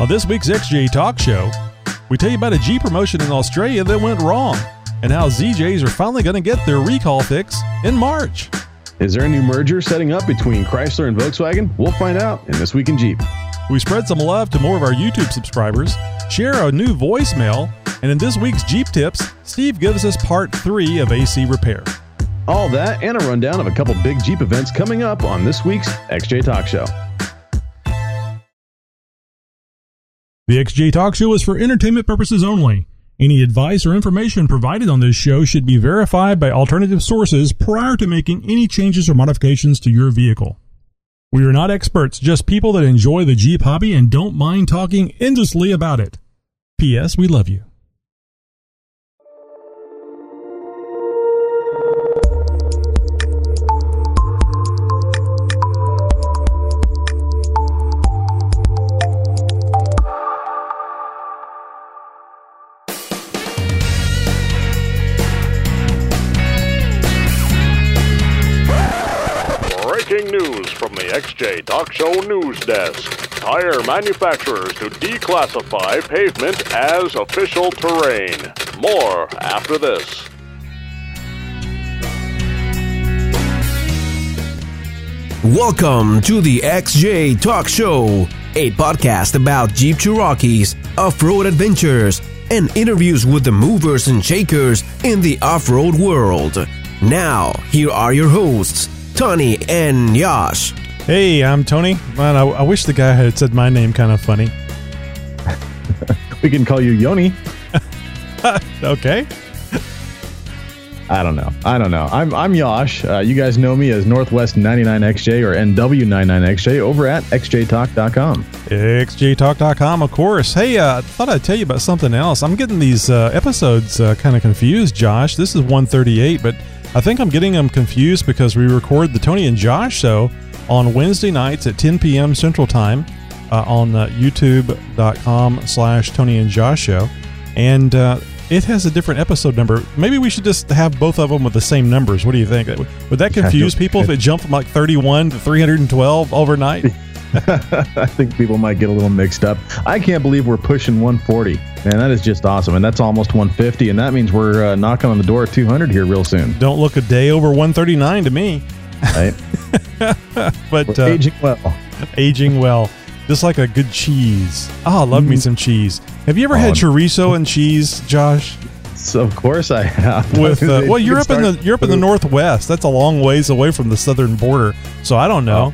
On this week's XJ Talk Show, we tell you about a Jeep promotion in Australia that went wrong and how ZJs are finally going to get their recall fix in March. Is there a new merger setting up between Chrysler and Volkswagen? We'll find out in This Week in Jeep. We spread some love to more of our YouTube subscribers, share a new voicemail, and in this week's Jeep Tips, Steve gives us part three of AC repair. All that and a rundown of a couple big Jeep events coming up on this week's XJ Talk Show. The XJ Talk Show is for entertainment purposes only. Any advice or information provided on this show should be verified by alternative sources prior to making any changes or modifications to your vehicle. We are not experts, just people that enjoy the Jeep hobby and don't mind talking endlessly about it. P.S. We love you. XJ Talk Show news desk. Tire manufacturers to declassify pavement as official terrain. More after this. Welcome to the XJ Talk Show, a podcast about Jeep Cherokees, off road adventures, and interviews with the movers and shakers in the off road world. Now, here are your hosts, Tony and Yash. Hey, I'm Tony. Man, I, I wish the guy had said my name kind of funny. We can call you Yoni. Okay. I don't know. I don't know. I'm I'm Yosh. Uh, you guys know me as Northwest 99XJ or NW99XJ over at xjtalk.com. XJTalk.com, of course. Hey, uh, I thought I'd tell you about something else. I'm getting these uh, episodes uh, kind of confused, Josh. This is 138, but I think I'm getting them confused because we record the Tony and Josh show on Wednesday nights at 10 p.m. Central Time uh, on uh, youtube.com slash Tony and Josh show. And uh, it has a different episode number. Maybe we should just have both of them with the same numbers. What do you think? Would that confuse people if it jumped from like 31 to 312 overnight? I think people might get a little mixed up. I can't believe we're pushing 140. Man, that is just awesome. And that's almost 150. And that means we're uh, knocking on the door at 200 here real soon. Don't look a day over 139 to me. Right? But uh, aging well. aging well, just like a good cheese. Oh, I love me some cheese. Have you ever had Oh, chorizo and cheese, Josh? So of course I have. With uh, well, you're up in the you're up in the northwest. That's a long ways away from the southern border. So I don't know.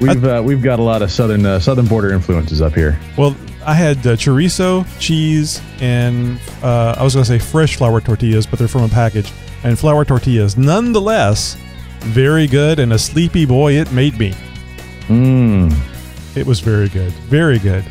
We've uh, we've got a lot of southern uh, southern border influences up here. Well, I had uh, chorizo, cheese, and uh, I was going to say fresh flour tortillas, but they're from a package. And flour tortillas, nonetheless, very good. And a sleepy boy it made me. Mmm. It was very good. Very good.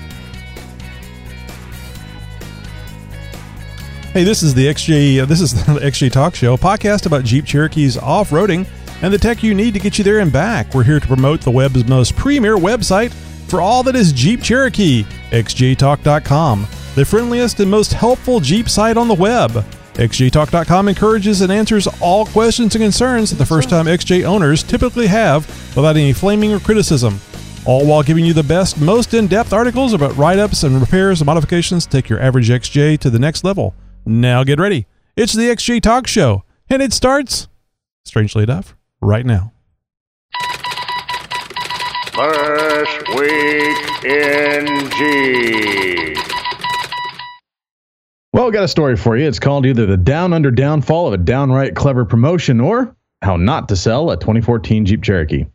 Hey, this is the XJ. Uh, this is the XJ Talk Show, a podcast about Jeep Cherokee's off-roading and the tech you need to get you there and back. We're here to promote the web's most premier website for all that is Jeep Cherokee, xjtalk.com, the friendliest and most helpful Jeep site on the web. XJTalk.com encourages and answers all questions and concerns that the first time XJ owners typically have without any flaming or criticism all while giving you the best, most in depth articles about write ups and repairs and modifications to take your average XJ to the next level. Now get ready. It's the XJ Talk Show, and it starts, strangely enough, right now. This week in Jeep. Well, we got a story for you. It's called either the down under downfall of a downright clever promotion or how not to sell a 2014 Jeep Cherokee.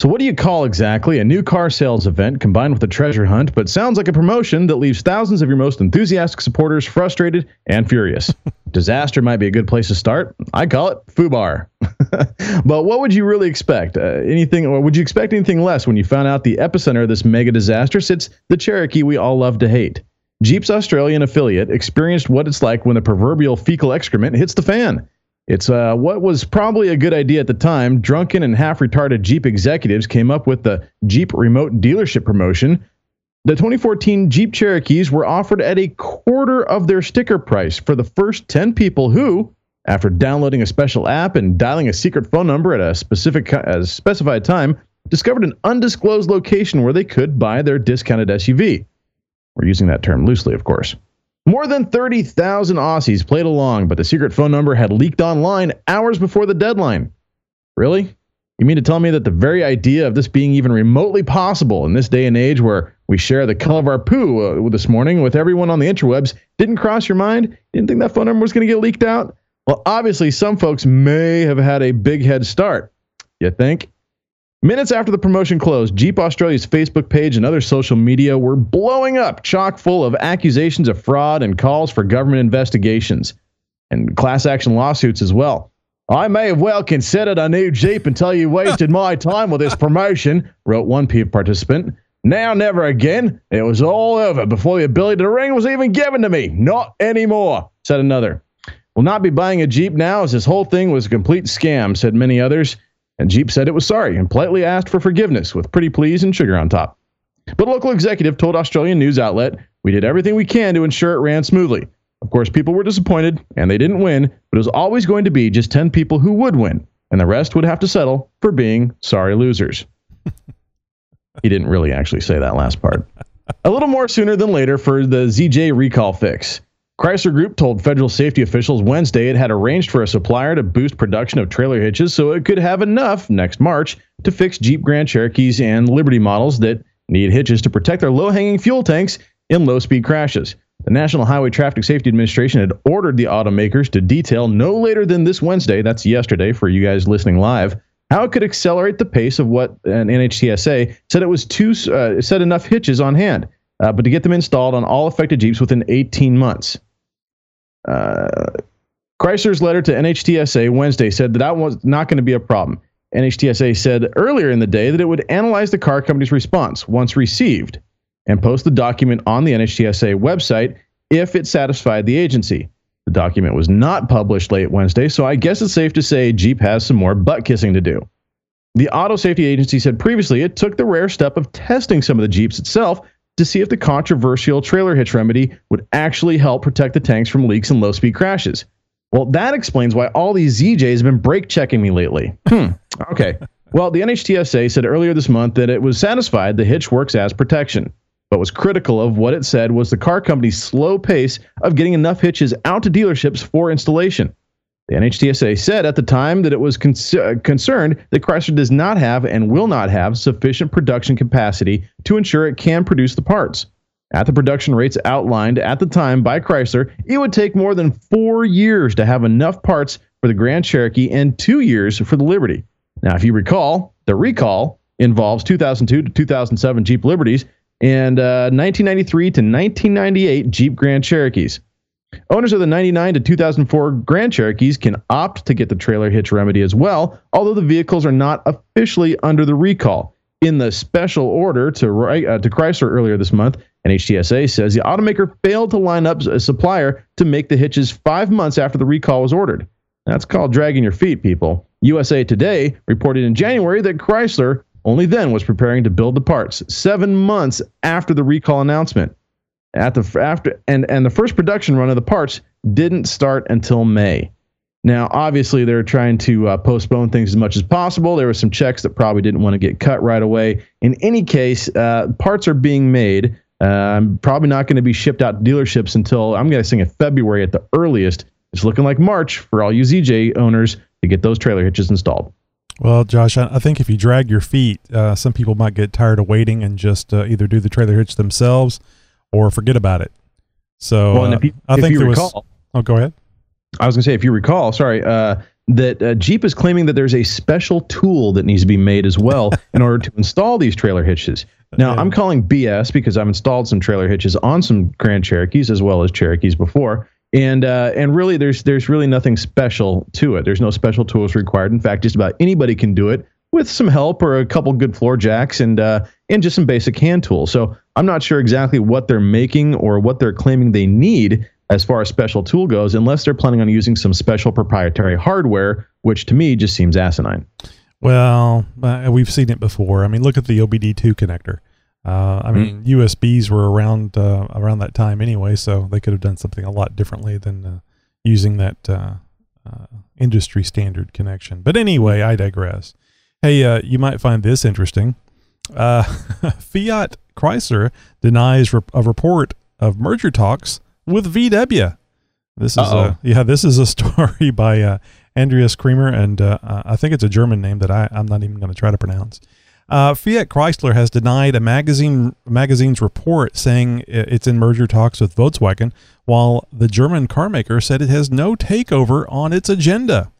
So, what do you call exactly a new car sales event combined with a treasure hunt, but sounds like a promotion that leaves thousands of your most enthusiastic supporters frustrated and furious? Disaster might be a good place to start. I call it FUBAR. but what would you really expect? Uh, anything, or would you expect anything less when you found out the epicenter of this mega disaster sits the Cherokee we all love to hate? Jeep's Australian affiliate experienced what it's like when the proverbial fecal excrement hits the fan. It's uh, what was probably a good idea at the time. Drunken and half retarded Jeep executives came up with the Jeep remote dealership promotion. The 2014 Jeep Cherokees were offered at a quarter of their sticker price for the first 10 people who, after downloading a special app and dialing a secret phone number at a specific a specified time, discovered an undisclosed location where they could buy their discounted SUV. We're using that term loosely, of course. More than 30,000 Aussies played along, but the secret phone number had leaked online hours before the deadline. Really? You mean to tell me that the very idea of this being even remotely possible in this day and age where we share the color of our poo uh, this morning with everyone on the interwebs didn't cross your mind? Didn't think that phone number was going to get leaked out? Well, obviously, some folks may have had a big head start. You think? Minutes after the promotion closed, Jeep Australia's Facebook page and other social media were blowing up, chock full of accusations of fraud and calls for government investigations and class action lawsuits as well. I may have well considered a new Jeep until you wasted my time with this promotion, wrote one participant. Now, never again. It was all over before the ability to ring was even given to me. Not anymore, said another. Will not be buying a Jeep now as this whole thing was a complete scam, said many others. And Jeep said it was sorry and politely asked for forgiveness with pretty please and sugar on top. But a local executive told Australian news outlet, We did everything we can to ensure it ran smoothly. Of course, people were disappointed and they didn't win, but it was always going to be just 10 people who would win, and the rest would have to settle for being sorry losers. he didn't really actually say that last part. A little more sooner than later for the ZJ recall fix. Chrysler Group told federal safety officials Wednesday it had arranged for a supplier to boost production of trailer hitches so it could have enough next March to fix Jeep Grand Cherokees and Liberty models that need hitches to protect their low hanging fuel tanks in low speed crashes. The National Highway Traffic Safety Administration had ordered the automakers to detail no later than this Wednesday, that's yesterday for you guys listening live, how it could accelerate the pace of what an NHTSA said it was too uh, said enough hitches on hand, uh, but to get them installed on all affected Jeeps within 18 months. Uh, Chrysler's letter to NHTSA Wednesday said that that was not going to be a problem. NHTSA said earlier in the day that it would analyze the car company's response once received and post the document on the NHTSA website if it satisfied the agency. The document was not published late Wednesday, so I guess it's safe to say Jeep has some more butt kissing to do. The Auto Safety Agency said previously it took the rare step of testing some of the Jeeps itself to see if the controversial trailer hitch remedy would actually help protect the tanks from leaks and low speed crashes. Well, that explains why all these ZJs have been brake checking me lately. Hmm. Okay. Well, the NHTSA said earlier this month that it was satisfied the hitch works as protection, but was critical of what it said was the car company's slow pace of getting enough hitches out to dealerships for installation. The NHTSA said at the time that it was con- uh, concerned that Chrysler does not have and will not have sufficient production capacity to ensure it can produce the parts. At the production rates outlined at the time by Chrysler, it would take more than four years to have enough parts for the Grand Cherokee and two years for the Liberty. Now, if you recall, the recall involves 2002 to 2007 Jeep Liberties and uh, 1993 to 1998 Jeep Grand Cherokees. Owners of the 99 to 2004 Grand Cherokees can opt to get the trailer hitch remedy as well, although the vehicles are not officially under the recall. In the special order to, uh, to Chrysler earlier this month, NHTSA says the automaker failed to line up a supplier to make the hitches five months after the recall was ordered. That's called dragging your feet, people. USA Today reported in January that Chrysler only then was preparing to build the parts, seven months after the recall announcement at the after and and the first production run of the parts didn't start until May. Now, obviously, they're trying to uh, postpone things as much as possible. There were some checks that probably didn't want to get cut right away. In any case, uh, parts are being made. Uh, probably not going to be shipped out to dealerships until I'm guessing in February at the earliest. It's looking like March for all you ZJ owners to get those trailer hitches installed. Well, Josh, I think if you drag your feet, uh, some people might get tired of waiting and just uh, either do the trailer hitch themselves or forget about it. So well, uh, you, I think there recall, was. Oh, go ahead. I was going to say, if you recall, sorry, uh, that uh, Jeep is claiming that there's a special tool that needs to be made as well in order to install these trailer hitches. Now, yeah. I'm calling BS because I've installed some trailer hitches on some Grand Cherokees as well as Cherokees before, and uh, and really, there's there's really nothing special to it. There's no special tools required. In fact, just about anybody can do it with some help or a couple good floor jacks and uh, and just some basic hand tools. So I'm not sure exactly what they're making or what they're claiming they need as far as special tool goes, unless they're planning on using some special proprietary hardware, which to me just seems asinine. Well, uh, we've seen it before. I mean, look at the OBD2 connector. Uh, I mean, mm-hmm. USBs were around uh, around that time anyway, so they could have done something a lot differently than uh, using that uh, uh, industry standard connection. But anyway, I digress. Hey, you might find this interesting. Uh, Fiat Chrysler denies rep- a report of merger talks with VW. This is Uh-oh. a, yeah, this is a story by uh, Andreas Cremer, and uh, I think it's a German name that I, I'm not even going to try to pronounce. Uh, Fiat Chrysler has denied a magazine magazine's report saying it's in merger talks with Volkswagen, while the German carmaker said it has no takeover on its agenda.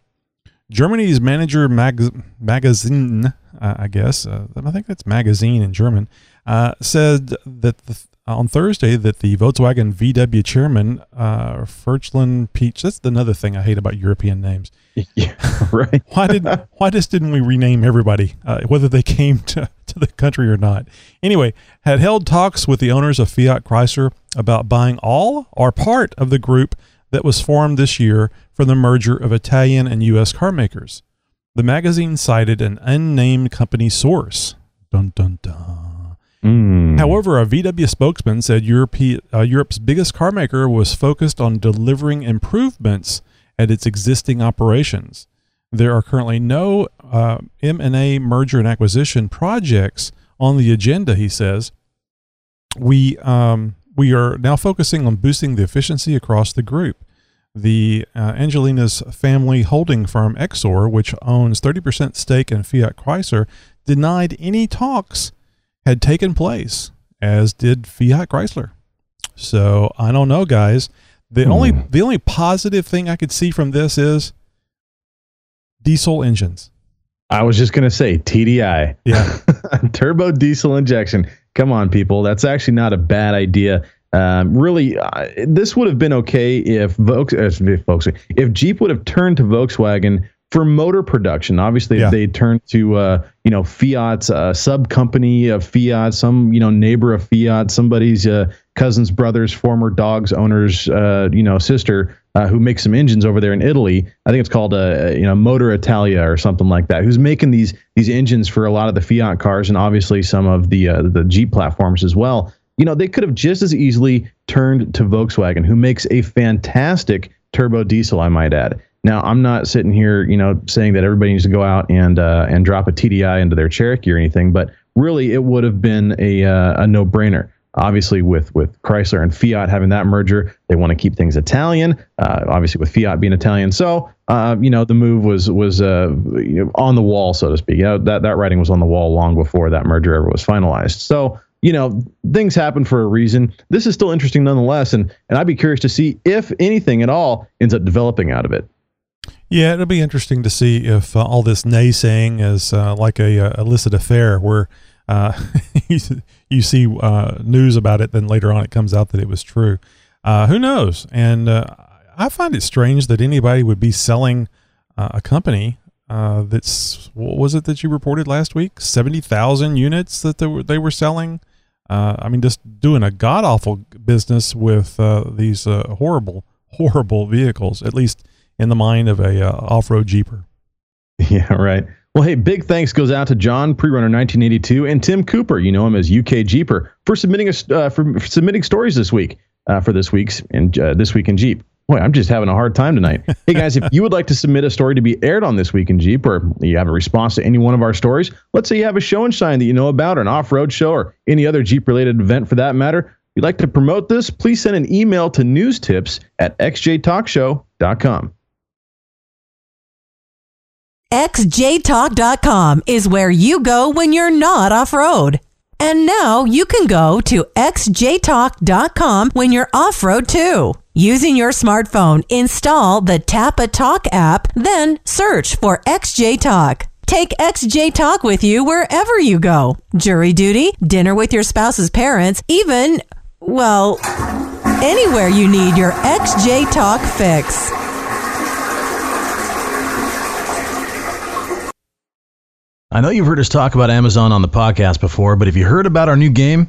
Germany's manager mag- magazine, uh, I guess, uh, I think that's magazine in German, uh, said that the, on Thursday that the Volkswagen VW chairman, uh, Ferchlin Peach, that's another thing I hate about European names. yeah, right. Why did why just didn't we rename everybody, uh, whether they came to, to the country or not? Anyway, had held talks with the owners of Fiat Chrysler about buying all or part of the group that was formed this year from the merger of Italian and U.S. car makers. The magazine cited an unnamed company source. Dun dun dun. Mm. However, a VW spokesman said Europe, uh, Europe's biggest car maker was focused on delivering improvements at its existing operations. There are currently no uh, M&A merger and acquisition projects on the agenda, he says. We um, we are now focusing on boosting the efficiency across the group. The uh, Angelina's family holding firm Exor, which owns 30% stake in Fiat Chrysler, denied any talks had taken place, as did Fiat Chrysler. So I don't know, guys. The only Hmm. the only positive thing I could see from this is diesel engines. I was just gonna say TDI. Yeah. turbo diesel injection. Come on, people. That's actually not a bad idea. Um, really, uh, this would have been okay if Volks, uh, if Volkswagen, if Jeep would have turned to Volkswagen for motor production. Obviously, Yeah. if they turned to uh, you know Fiat's uh, sub company of Fiat, some you know neighbor of Fiat, somebody's uh, cousin's brother's former dog's owner's uh, you know sister uh, who makes some engines over there in Italy. I think it's called uh, you know Motor Italia or something like that. Who's making these these engines for a lot of the Fiat cars and obviously some of the uh, the Jeep platforms as well. You know they could have just as easily turned to Volkswagen, who makes a fantastic turbo diesel, I might add. Now, I'm not sitting here, you know, saying that everybody needs to go out and uh, and drop a TDI into their Cherokee or anything, but really, it would have been a uh, a no brainer. Obviously, with with Chrysler and Fiat having that merger, they want to keep things Italian. Uh, obviously, with Fiat being Italian, so uh, you know the move was was uh, on the wall, so to speak. You know, that that writing was on the wall long before that merger ever was finalized. So you know things happen for a reason. This is still interesting nonetheless, and and I'd be curious to see if anything at all ends up developing out of it. Yeah, it'll be interesting to see if uh, all this naysaying is uh, like a, uh illicit affair where uh, you, see uh, news about it, then later on it comes out that it was true. Uh, who knows? And I find it strange that anybody would be selling a company that's what was it that you reported last week? Seventy thousand units that they were they were selling. Uh, I mean, just doing a god awful business with uh, these uh, horrible horrible vehicles. At least in the mind of a uh, off-road jeeper. Yeah, right. Well, hey, big thanks goes out to John Prerunner 1982 and Tim Cooper. You know him as UK Jeeper for submitting a, uh, for, for submitting stories this week uh, for this week's and uh, this week in Jeep. Boy, I'm just having a hard time tonight. hey guys, if you would like to submit a story to be aired on this week in Jeep, or you have a response to any one of our stories, let's say you have a show and shine that you know about, or an off-road show, or any other Jeep-related event for that matter. If you'd like to promote this, please send an email to newstips at xjtalkshow.com. XJTalk.com is where you go when you're not off road. And now you can go to XJTalk.com when you're off road too. Using your smartphone, install the Tapatalk app, then search for XJ Talk. Take XJ Talk with you wherever you go. Jury duty, dinner with your spouse's parents, even, well, anywhere you need your XJ Talk fix. I know you've heard us talk about Amazon on the podcast before, but have you heard about our new game?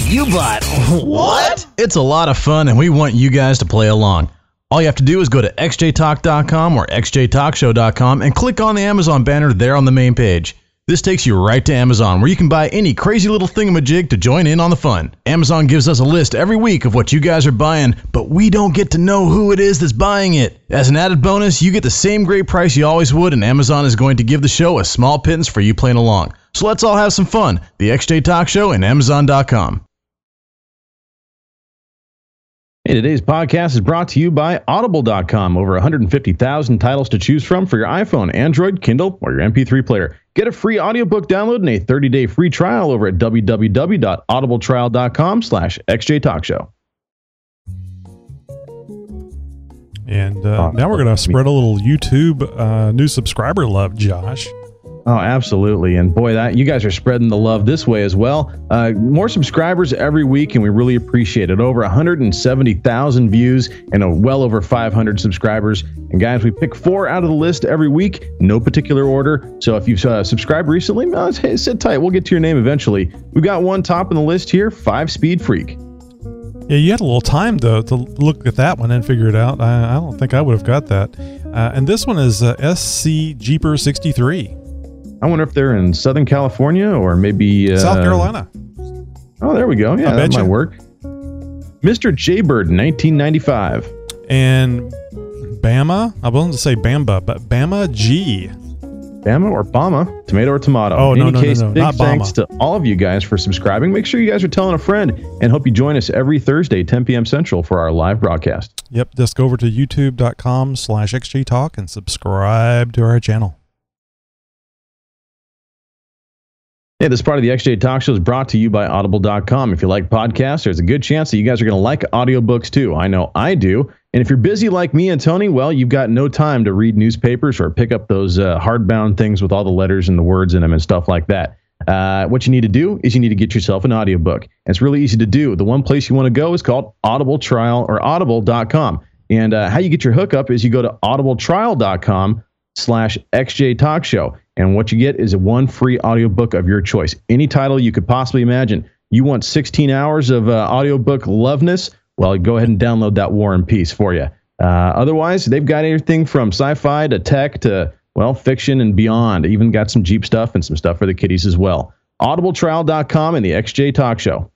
You bought what? It's a lot of fun, and we want you guys to play along. All you have to do is go to xjtalk.com or xjtalkshow.com and click on the Amazon banner there on the main page. This takes you right to Amazon, where you can buy any crazy little thingamajig to join in on the fun. Amazon gives us a list every week of what you guys are buying, but we don't get to know who it is that's buying it. As an added bonus, you get the same great price you always would, and Amazon is going to give the show a small pittance for you playing along. So let's all have some fun. The XJ Talk Show and Amazon.com. Hey, today's podcast is brought to you by Audible.com. Over 150,000 titles to choose from for your iPhone, Android, Kindle, or your MP3 player. Get a free audiobook download and a 30-day free trial over at www.audibletrial.com slash xjtalkshow. And uh, now we're going to spread a little YouTube uh, new subscriber love, Josh. Oh, absolutely. And boy, that you guys are spreading the love this way as well. Uh, more subscribers every week, and we really appreciate it. Over 170,000 views and a well over 500 subscribers. And guys, we pick four out of the list every week, no particular order. So if you've uh, subscribed recently, uh, hey, sit tight. We'll get to your name eventually. We've got one top in the list here, Five Speed Freak. Yeah, you had a little time though to look at that one and figure it out. I, I don't think I would have got that. Uh, and this one is uh, SC Jeeper 63. I wonder if they're in Southern California or maybe uh, South Carolina. Oh, there we go. Yeah, that might you. work. Mr. Jaybird, 1995. And Bama, I wasn't to say Bamba, but Bama G. Bama or Bama, tomato or tomato. Oh, In no, any no, case, no, no, big not thanks Bama. to all of you guys for subscribing. Make sure you guys are telling a friend and hope you join us every Thursday, 10 p.m. Central for our live broadcast. Yep, just go over to youtube.com slash xjtalk and subscribe to our channel. Hey, this part of the XJ Talk Show is brought to you by Audible.com. If you like podcasts, there's a good chance that you guys are going to like audiobooks too. I know I do. And if you're busy like me and Tony, well, you've got no time to read newspapers or pick up those uh, hardbound things with all the letters and the words in them and stuff like that. Uh, what you need to do is you need to get yourself an audiobook. And it's really easy to do. The one place you want to go is called Audible Trial or Audible.com. And uh, how you get your hookup is you go to audibletrial.com slash XJ Talk Show. And what you get is one free audiobook of your choice. Any title you could possibly imagine. You want 16 hours of uh, audiobook loveness? Well, go ahead and download that War and Peace for you. Uh, otherwise, they've got everything from sci-fi to tech to well, fiction and beyond. Even got some Jeep stuff and some stuff for the kiddies as well. AudibleTrial.com and the XJ Talk Show.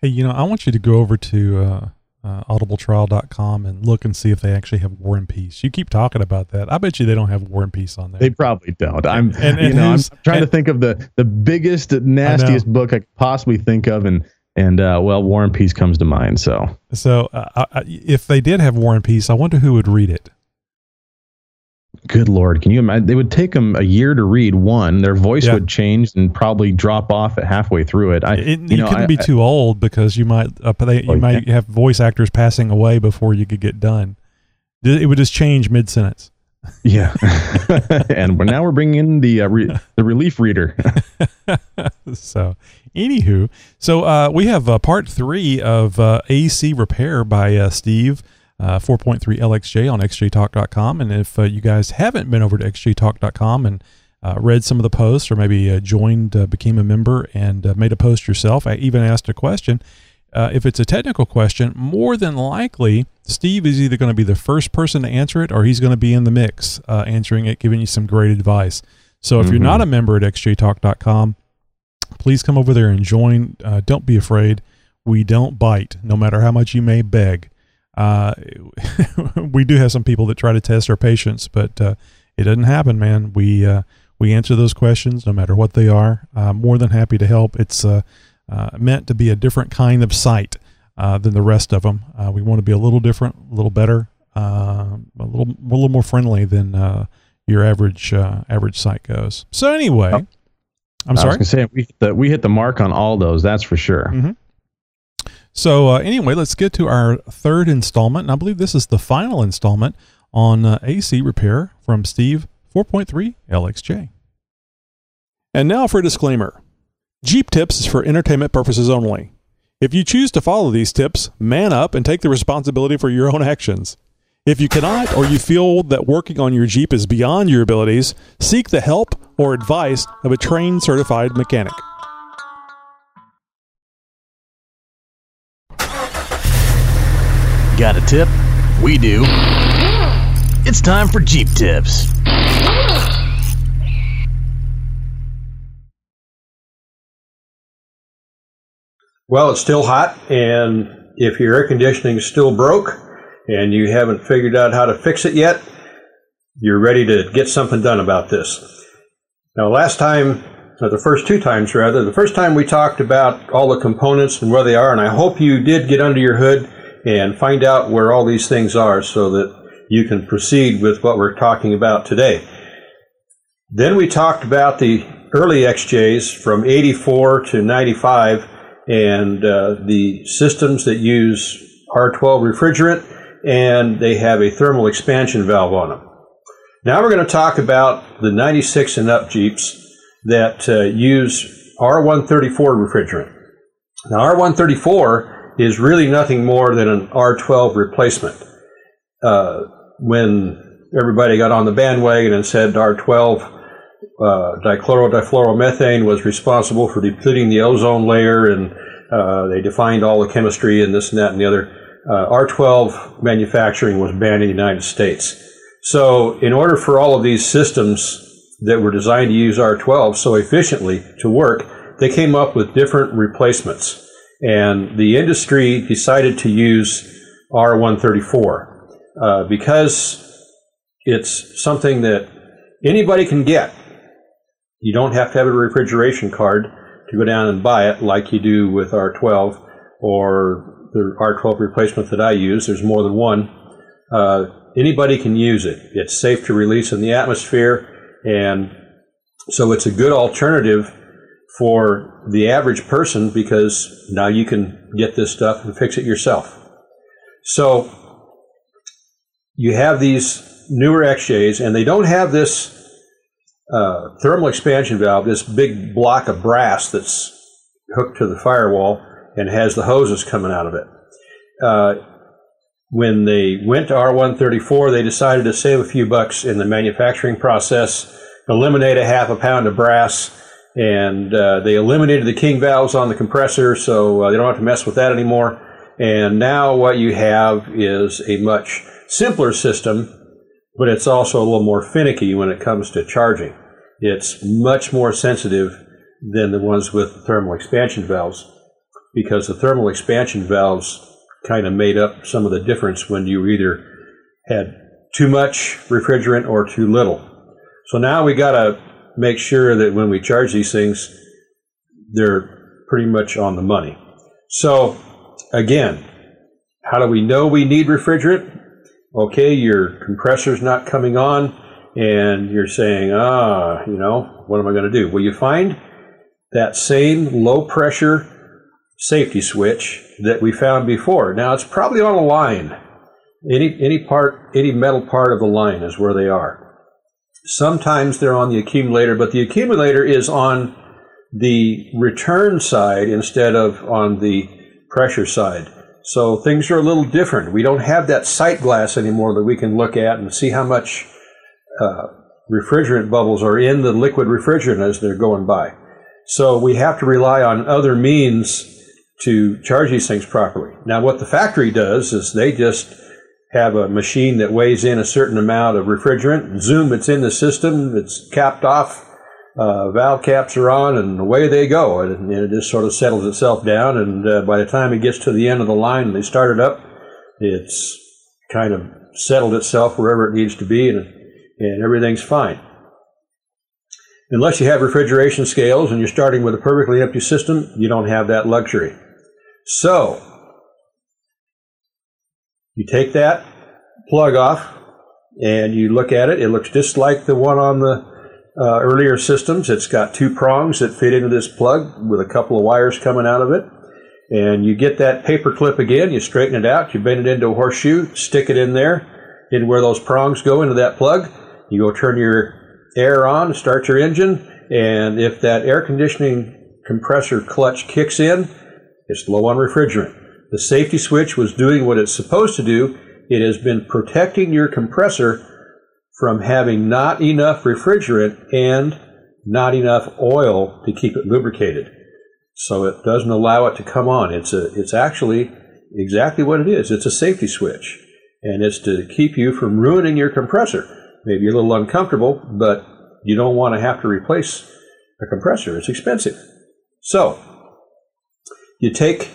Hey, you know, I want you to go over to uh, uh, audibletrial.com and look and see if they actually have War and Peace. You keep talking about that. I bet you they don't have War and Peace on there. They probably don't. I'm, and, and you know, I'm trying and, to think of the the biggest, nastiest book I could possibly think of, and and uh, well, War and Peace comes to mind. So, so uh, I, if they did have War and Peace, I wonder who would read it. Good lord, can you imagine? They would take them a year to read one. Their voice yeah. would change and probably drop off at halfway through it. I, it, you, you know, couldn't I, be too old because you might uh, they, you oh, might yeah. have voice actors passing away before you could get done. It would just change mid sentence. Yeah, and we're, now we're bringing in the uh, re, the relief reader. so, anywho, so uh, we have uh, part three of uh, AC repair by uh, Steve uh, 4.3 LXJ on xjtalk.com. And if uh, you guys haven't been over to xjtalk.com and uh, read some of the posts or maybe uh, joined, uh, became a member, and uh, made a post yourself, I even asked a question. if it's a technical question, more than likely, Steve is either going to be the first person to answer it or he's going to be in the mix answering it, giving you some great advice. So if mm-hmm. you're not a member at xjtalk.com, please come over there and join. don't be afraid. We don't bite, no matter how much you may beg. Uh, we do have some people that try to test our patience, but uh, it doesn't happen, man. We uh, we answer those questions no matter what they are. more than happy to help. It's uh, uh, meant to be a different kind of site uh, than the rest of them. we want to be a little different, a little better, a little a little more friendly than your average average site goes. So anyway. Oh. I'm sorry. Say we hit, the, we hit the mark on all those. That's for sure. Mm-hmm. So uh, anyway, let's get to our third installment, and I believe this is the final installment on uh, AC repair from Steve 4.3 LXJ. And now for a disclaimer. Jeep Tips is for entertainment purposes only. If you choose to follow these tips, man up and take the responsibility for your own actions. If you cannot or you feel that working on your Jeep is beyond your abilities, seek the help or advice of a trained certified mechanic. Got a tip? We do. It's time for Jeep Tips. Well, it's still hot, and if your air conditioning is still broke and you haven't figured out how to fix it yet, you're ready to get something done about this. Now, last time or the first two times rather. The first time we talked about all the components and where they are, and I hope you did get under your hood and find out where all these things are so that you can proceed with what we're talking about today. Then we talked about the early XJs from 84 to 95 and uh, the systems that use R12 refrigerant and they have a thermal expansion valve on them. Now we're going to talk about the 96 and up Jeeps that uh, use R134 refrigerant. Now R134 is really nothing more than an R12 replacement. Uh, when everybody got on the bandwagon and said R12 uh, dichlorodifluoromethane was responsible for depleting the ozone layer, and uh, they defined all the chemistry and this and that and the other. Uh, R12 manufacturing was banned in the United States. So, in order for all of these systems that were designed to use R12 so efficiently to work, they came up with different replacements. And the industry decided to use R134 uh, because it's something that anybody can get. You don't have to have a refrigeration card to go down and buy it like you do with R12 or the R12 replacement that I use. There's more than one. Uh, anybody can use it. It's safe to release in the atmosphere, and so it's a good alternative for the average person because now you can get this stuff and fix it yourself. So you have these newer XJs, and they don't have this uh, thermal expansion valve, this big block of brass that's hooked to the firewall and has the hoses coming out of it. Uh, when they went to R134, they decided to save a few bucks in the manufacturing process, eliminate a half a pound of brass, and uh, they eliminated the king valves on the compressor, so uh, they don't have to mess with that anymore. And now what you have is a much simpler system, but it's also a little more finicky when it comes to charging. It's much more sensitive than the ones with thermal expansion valves because the thermal expansion valves kind of made up some of the difference when you either had too much refrigerant or too little. So now we got to make sure that when we charge these things, they're pretty much on the money. So again, how do we know we need refrigerant? Okay, your compressor's not coming on and you're saying, ah, you know, what am I going to do? Well, you find that same low pressure safety switch that we found before. Now it's probably on a line. Any any part any metal part of the line is where they are. Sometimes they're on the accumulator, but the accumulator is on the return side instead of on the pressure side. So things are a little different. We don't have that sight glass anymore that we can look at and see how much uh, refrigerant bubbles are in the liquid refrigerant as they're going by. So we have to rely on other means to charge these things properly. Now, what the factory does is they just have a machine that weighs in a certain amount of refrigerant. Zoom, it's in the system, it's capped off, uh, valve caps are on, and away they go. And, it just sort of settles itself down. And uh, by the time it gets to the end of the line and they start it up, it's kind of settled itself wherever it needs to be, and, and everything's fine. Unless you have refrigeration scales and you're starting with a perfectly empty system, you don't have that luxury. So, you take that plug off and you look at it. It looks just like the one on the uh, earlier systems. It's got two prongs that fit into this plug with a couple of wires coming out of it. And you get that paper clip again, you straighten it out, you bend it into a horseshoe, stick it in there, in where those prongs go into that plug. You go turn your air on, start your engine, and if that air conditioning compressor clutch kicks in, it's low on refrigerant. The safety switch was doing what it's supposed to do. It has been protecting your compressor from having not enough refrigerant and not enough oil to keep it lubricated. So it doesn't allow it to come on. It's a it's actually exactly what it is. It's a safety switch. And it's to keep you from ruining your compressor. Maybe a little uncomfortable, but you don't want to have to replace a compressor. It's expensive. So you take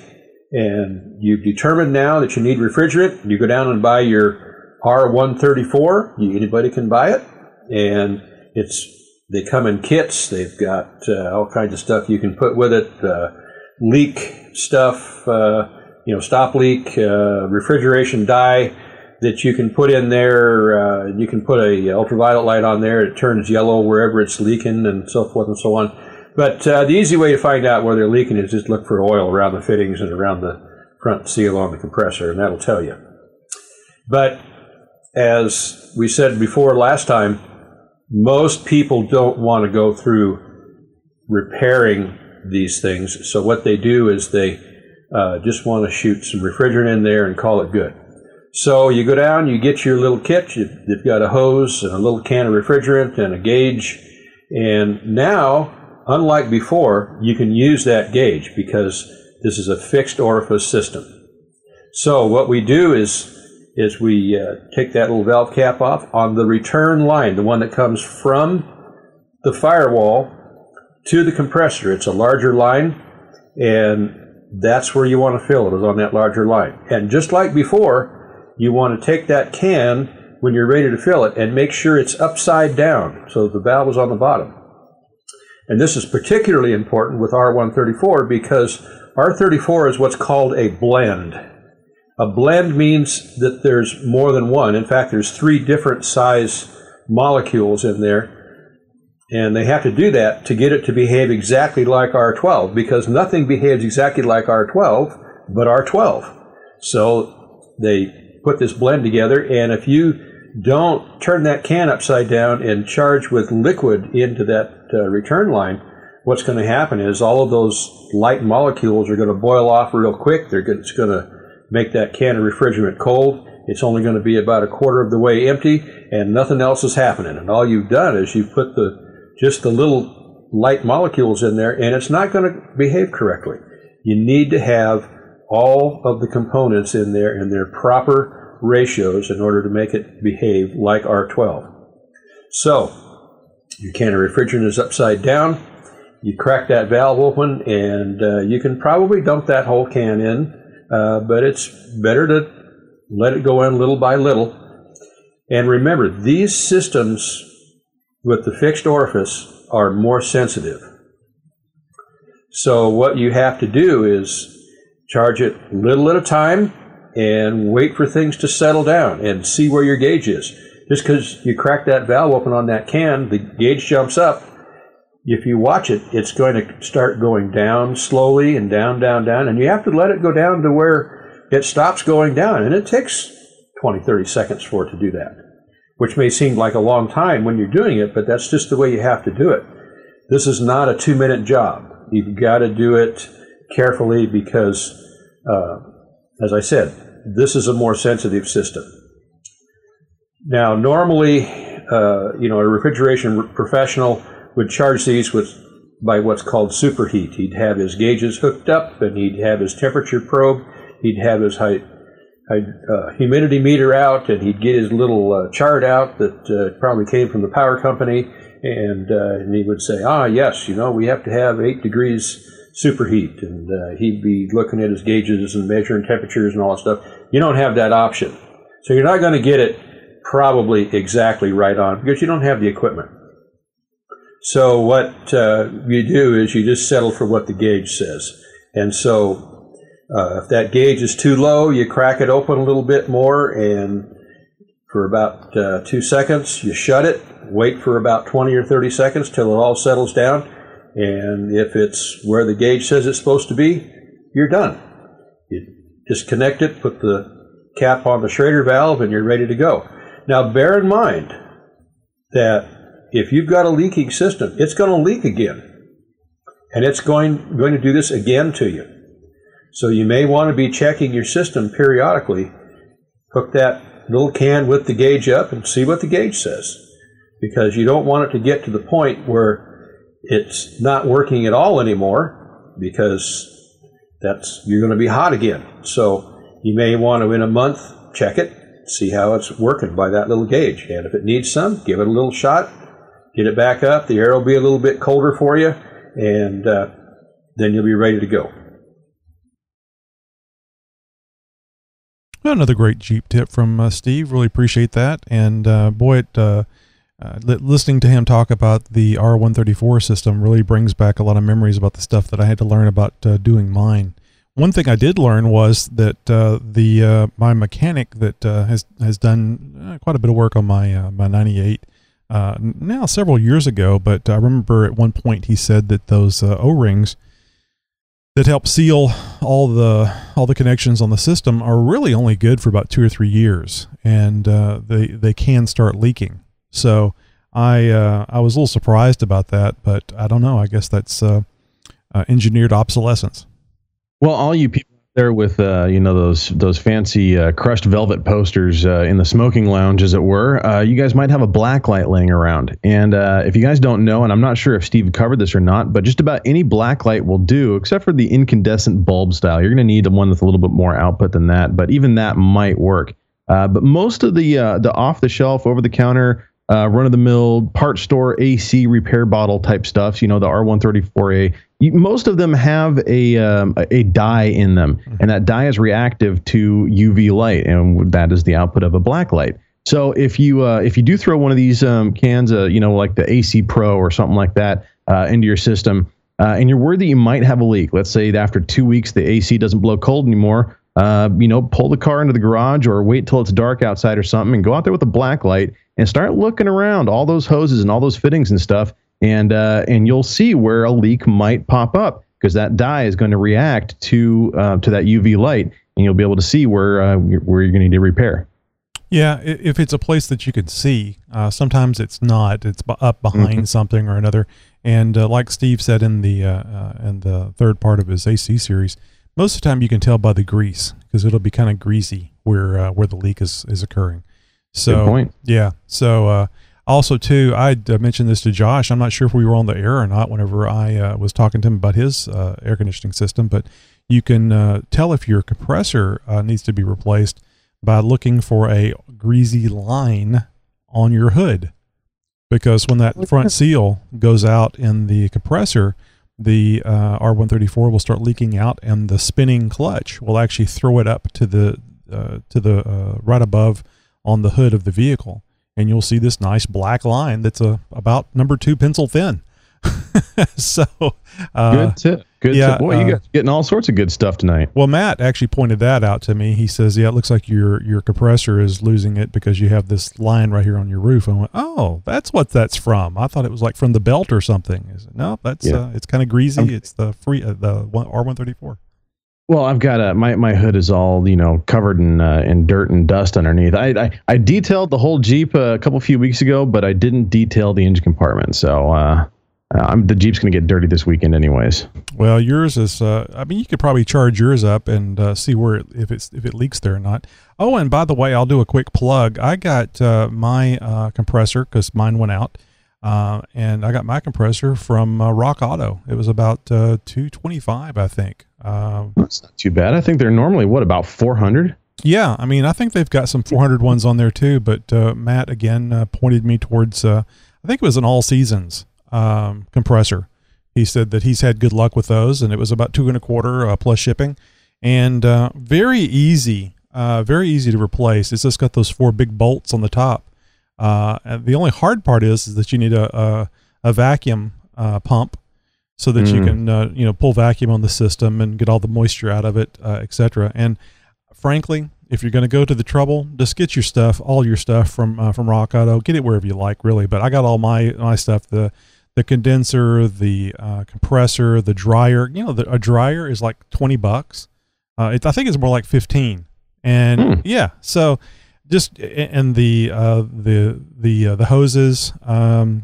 and you've determined now that you need refrigerant. You go down and buy your R134. Anybody can buy it, and it's They come in kits. They've got uh, all kinds of stuff you can put with it. Uh, leak stuff, uh, you know, stop leak, uh, refrigeration dye that you can put in there. Uh, you can put a ultraviolet light on there. It turns yellow wherever it's leaking, and so forth and so on. But uh, the easy way to find out where they're leaking is just look for oil around the fittings and around the front seal on the compressor, and that'll tell you. But as we said before last time, most people don't want to go through repairing these things. So what they do is they uh, just want to shoot some refrigerant in there and call it good. So you go down, you get your little kit. You, have got a hose and a little can of refrigerant and a gauge. And now, unlike before, you can use that gauge because this is a fixed orifice system. So what we do is is we uh, take that little valve cap off on the return line, the one that comes from the firewall to the compressor. It's a larger line, and that's where you want to fill it, is on that larger line. And just like before, you want to take that can when you're ready to fill it and make sure it's upside down so the valve is on the bottom. And this is particularly important with R134 because R34 is what's called a blend. A blend means that there's more than one. In fact, there's three different size molecules in there. And they have to do that to get it to behave exactly like R12 because nothing behaves exactly like R12 but R12. So they put this blend together, and if you don't turn that can upside down and charge with liquid into that uh, return line, what's going to happen is all of those light molecules are going to boil off real quick. They're going, to make that can of refrigerant cold. It's only going to be about a quarter of the way empty, and nothing else is happening. And all you've done is you've put the just the little light molecules in there, and it's not going to behave correctly. You need to have all of the components in there in their proper ratios in order to make it behave like R12. So, your can of refrigerant is upside down. You crack that valve open, and uh, you can probably dump that whole can in uh, but it's better to let it go in little by little. And remember, these systems with the fixed orifice are more sensitive. So what you have to do is charge it little at a time and wait for things to settle down and see where your gauge is. Just because you crack that valve open on that can, the gauge jumps up, if you watch it, it's going to start going down slowly and down, down, down, and you have to let it go down to where it stops going down. And it takes 20, 30 seconds for it to do that, which may seem like a long time when you're doing it, but that's just the way you have to do it. This is not a two minute job. You've got to do it carefully because, uh, as I said, this is a more sensitive system. Now, normally, uh, you know, a refrigeration professional would charge these with by what's called superheat. He'd have his gauges hooked up, and he'd have his temperature probe. He'd have his high, high, uh, humidity meter out, and he'd get his little uh, chart out that uh, probably came from the power company, and, uh, and he would say, "Ah, yes, you know, we have to have eight degrees superheat," and uh, he'd be looking at his gauges and measuring temperatures and all that stuff. You don't have that option, so you're not going to get it probably exactly right on because you don't have the equipment. So what uh, you do is you just settle for what the gauge says. And so uh, if that gauge is too low, you crack it open a little bit more, and for about uh, two seconds, you shut it. Wait for about 20 or 30 seconds till it all settles down. And if it's where the gauge says it's supposed to be, you're done. You disconnect it, put the cap on the Schrader valve, and you're ready to go. Now, bear in mind that if you've got a leaking system, it's going to leak again. And it's going, going to do this again to you. So you may want to be checking your system periodically. Hook that little can with the gauge up and see what the gauge says. Because you don't want it to get to the point where it's not working at all anymore because that's you're going to be hot again. So you may want to in a month check it, see how it's working by that little gauge. And if it needs some, give it a little shot get it back up. The air will be a little bit colder for you, and uh, then you'll be ready to go. Another great Jeep tip from uh, Steve. Really appreciate that. And uh, boy, it uh, li- listening to him talk about the R134 system really brings back a lot of memories about the stuff that I had to learn about uh, doing mine. One thing I did learn was that uh, the uh, my mechanic that uh, has has done uh, quite a bit of work on my my 98 uh, now several years ago, but I remember at one point he said that those uh, O-rings that help seal all the all the connections on the system are really only good for about two or three years, and they they can start leaking. So I uh, I was a little surprised about that, but I don't know. I guess that's uh, uh, engineered obsolescence. Well, all you people there with uh, you know those those fancy uh, crushed velvet posters uh, in the smoking lounge, as it were, uh, you guys might have a black light laying around. And uh, if you guys don't know, and I'm not sure if Steve covered this or not, but just about any black light will do, except for the incandescent bulb style. You're going to need the one with a little bit more output than that, but even that might work. Uh, but most of the the off the shelf, over the counter, uh, run of the mill part store AC repair bottle type stuff, you know, the R134A, you, most of them have a um, a- dye in them, and that dye is reactive to UV light, and that is the output of a black light. So if you uh, if you do throw one of these um, cans, uh, you know, like the AC Pro or something like that, uh, into your system, uh, and you're worried that you might have a leak. Let's say that after two weeks the AC doesn't blow cold anymore. Uh, you know, pull the car into the garage or wait till it's dark outside or something, and go out there with a black light and start looking around all those hoses and all those fittings and stuff, and uh, and you'll see where a leak might pop up because that dye is going to react to uh, to that UV light, and you'll be able to see where uh, you're- where you're going to need to repair. Yeah, if it's a place that you can see, uh, sometimes it's not. It's up behind something or another. And uh, like Steve said in the uh, uh, in the third part of his AC series, most of the time you can tell by the grease because it'll be kind of greasy where uh, where the leak is is occurring. So point. yeah. So uh, also too, I uh, mentioned this to Josh. I'm not sure if we were on the air or not whenever I uh, was talking to him about his uh, air conditioning system, but you can uh, tell if your compressor uh, needs to be replaced by looking for a greasy line on your hood because when that front seal goes out in the compressor the uh, R134 will start leaking out and the spinning clutch will actually throw it up to the uh, to the uh, right above on the hood of the vehicle and you'll see this nice black line that's a about number 2 pencil thin so uh, Good tip. Good yeah, tip. Boy, uh, you guys getting all sorts of good stuff tonight. well, Matt actually pointed that out to me. He says, "Yeah, it looks like your your compressor is losing it because you have this line right here on your roof." I went, "Oh, that's what that's from. I thought it was like from the belt or something." Is it? No, that's Yeah. uh, it's kind of greasy. I'm- it's the free uh, the R one thirty four. Well, I've got a my, my hood is all you know covered in uh, in dirt and dust underneath. I, I I detailed the whole Jeep a couple few weeks ago, but I didn't detail the engine compartment. So uh, I'm the Jeep's gonna get dirty this weekend, anyways. Well, yours is. Uh, I mean, you could probably charge yours up and uh, see where it, if it's if it leaks there or not. Oh, and by the way, I'll do a quick plug. I got uh, my uh, compressor because mine went out, uh, and I got my compressor from uh, Rock Auto. It was about two twenty five, I think. Uh, That's not too bad. I think they're normally what about 400. yeah, I mean, I think they've got some 400 ones on there too. But uh, Matt again uh, pointed me towards. Uh, I think it was an all seasons um, compressor. He said that he's had good luck with those, and it was about two and a quarter uh, plus shipping, and uh, very easy, uh, very easy to replace. It's just got those four big bolts on the top. Uh, the only hard part is, is that you need a a, a vacuum uh, pump so that you Mm. can uh, you know pull vacuum on the system and get all the moisture out of it, uh, etc. And frankly, if you're going to go to the trouble, just get your stuff, all your stuff from uh, from Rock Auto. Get it wherever you like, really. But I got all my my stuff the the condenser, the uh, compressor, the dryer. You know, the, a dryer is like twenty bucks. Uh, it, I think it's more like fifteen. And Hmm. yeah, so just and the uh, the the uh, the hoses. Um,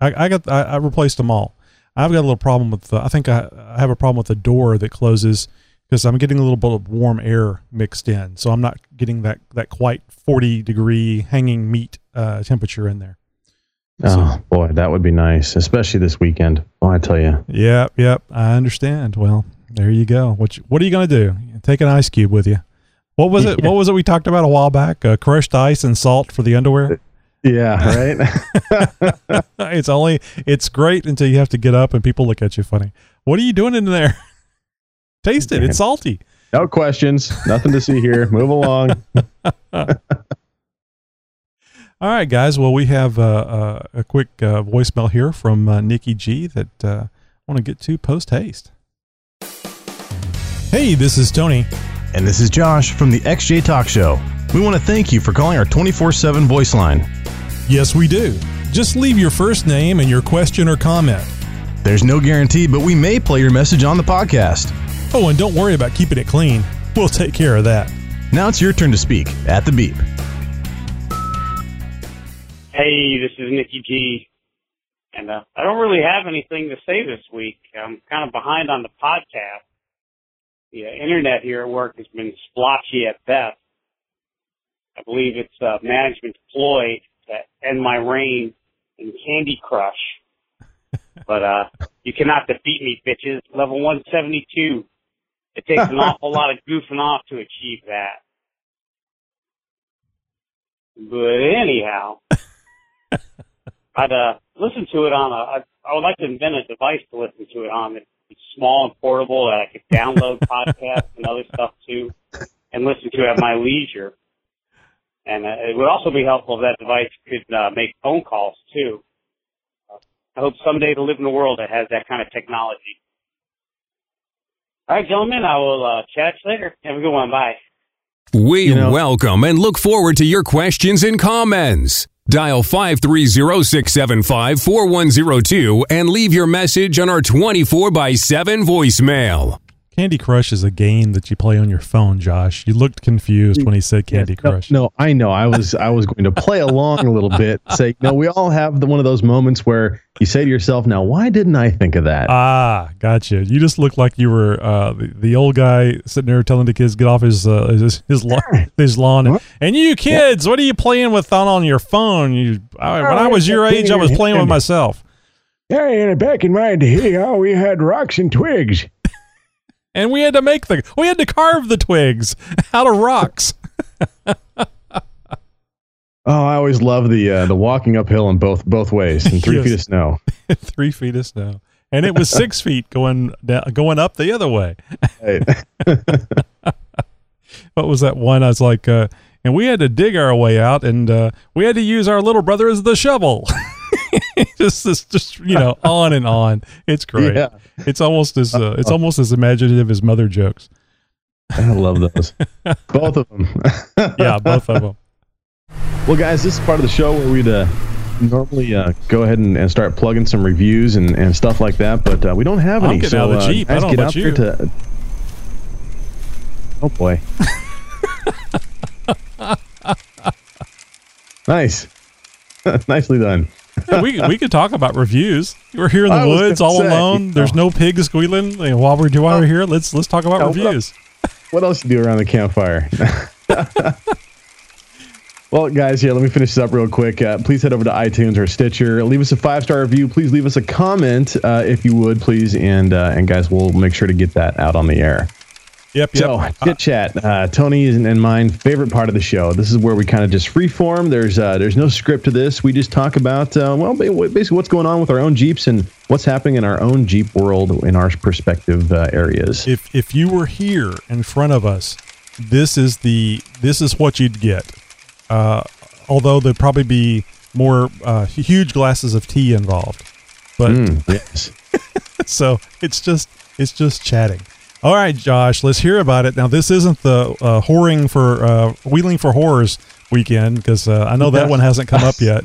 I, I got I, I replaced them all. I've got a little problem with the, I think I, I have a problem with the door that closes because I'm getting a little bit of warm air mixed in, so I'm not getting that that quite 40 degree hanging meat uh, temperature in there. Oh boy, that would be nice, especially this weekend. Oh, I tell you. Yep, yep, I understand. Well, there you go. What you, what are you going to do? Take an ice cube with you. What was it? Yeah. What was it we talked about a while back? Uh, crushed ice and salt for the underwear. Yeah, right. it's only it's great until you have to get up and people look at you funny. What are you doing in there? Taste it. It's salty. no questions. Nothing to see here. Move along. All right, guys. Well, we have uh, uh, a quick uh, voicemail here from uh, Nikki G that uh, I want to get to post haste. Hey, this is Tony. And this is Josh from the XJ Talk Show. We want to thank you for calling our 24 7 voice line. Yes, we do. Just leave your first name and your question or comment. There's no guarantee, but we may play your message on the podcast. Oh, and don't worry about keeping it clean. We'll take care of that. Now it's your turn to speak at the beep. Hey, this is Nikki G. And uh, I don't really have anything to say this week. I'm kind of behind on the podcast. The uh, internet here at work has been splotchy at best. I believe it's a management ploy to end my reign in Candy Crush. but uh, you cannot defeat me, bitches. Level 172. It takes an awful lot of goofing off to achieve that. But anyhow, I'd uh, listen to it on a. I, I would like to invent a device to listen to it on. It's small and portable that I could download podcasts and other stuff to, and listen to at my leisure. And uh, it would also be helpful if that device could uh, make phone calls too. Uh, I hope someday to live in a world that has that kind of technology. All right, gentlemen, I will uh, chat later. Have a good one. Bye. We You know- welcome and look forward to your questions and comments. Dial 530-675-4102 and leave your message on our 24 by 7 voicemail. Candy Crush is a game that you play on your phone, Josh. You looked confused when he said Candy No, Crush. No, I know. I was I was going to play along a little bit. Say, no, we all have the, one of those moments where you say to yourself, "Now, why didn't I think of that?" Ah, gotcha. You just look like you were uh, the, the old guy sitting there telling the kids get off his uh, his his lawn. His lawn. And you kids, what are you playing with on on your phone? You, I, when I was your age, I was playing with myself. Yeah, and back in my day, oh, we had rocks and twigs. And we had to make the we had to carve the twigs out of rocks. Oh, I always love the uh, the walking uphill in both both ways in three Yes. feet of snow. Three feet of snow, and it was six feet going down, going up the other way. What was that one? I was like, uh, and we had to dig our way out, and uh, we had to use our little brother as the shovel. just, just, just you know, on and on. It's great. Yeah. It's almost as uh, it's almost as imaginative as mother jokes. I love those. both of them. Yeah, both of them. Well, guys, this is part of the show where we'd uh, normally uh, go ahead and, and start plugging some reviews and, and stuff like that, but uh, we don't have any. so, out of the uh, Jeep. I guys, don't get out there to. Oh boy! nice, nicely done. Yeah, we we could talk about reviews. We're here in the woods, all say, alone. There's no pigs squealing. Know, while we're while we're here, let's let's talk about Yeah, reviews. What else you do around the campfire? well, guys, here, let me finish this up real quick. Uh, please head over to iTunes or Stitcher. Leave us a five star review. Please leave us a comment uh, if you would, please. And uh, and guys, we'll make sure to get that out on the air. Yep, yep. So, chit chat, uh, Tony's and, and mine favorite part of the show. This is where we kind of just freeform. There's uh, there's no script to this. We just talk about uh, well, basically what's going on with our own Jeeps and what's happening in our own Jeep world in our perspective uh, areas. if if you were here in front of us, this is the this is what you'd get. Uh, although there'd probably be more uh, huge glasses of tea involved, but Mm, yes. so it's just it's just chatting. All right, Josh, let's hear about it. Now, this isn't the uh, whoring for uh, wheeling for whores weekend because uh, I know that one hasn't come up yet.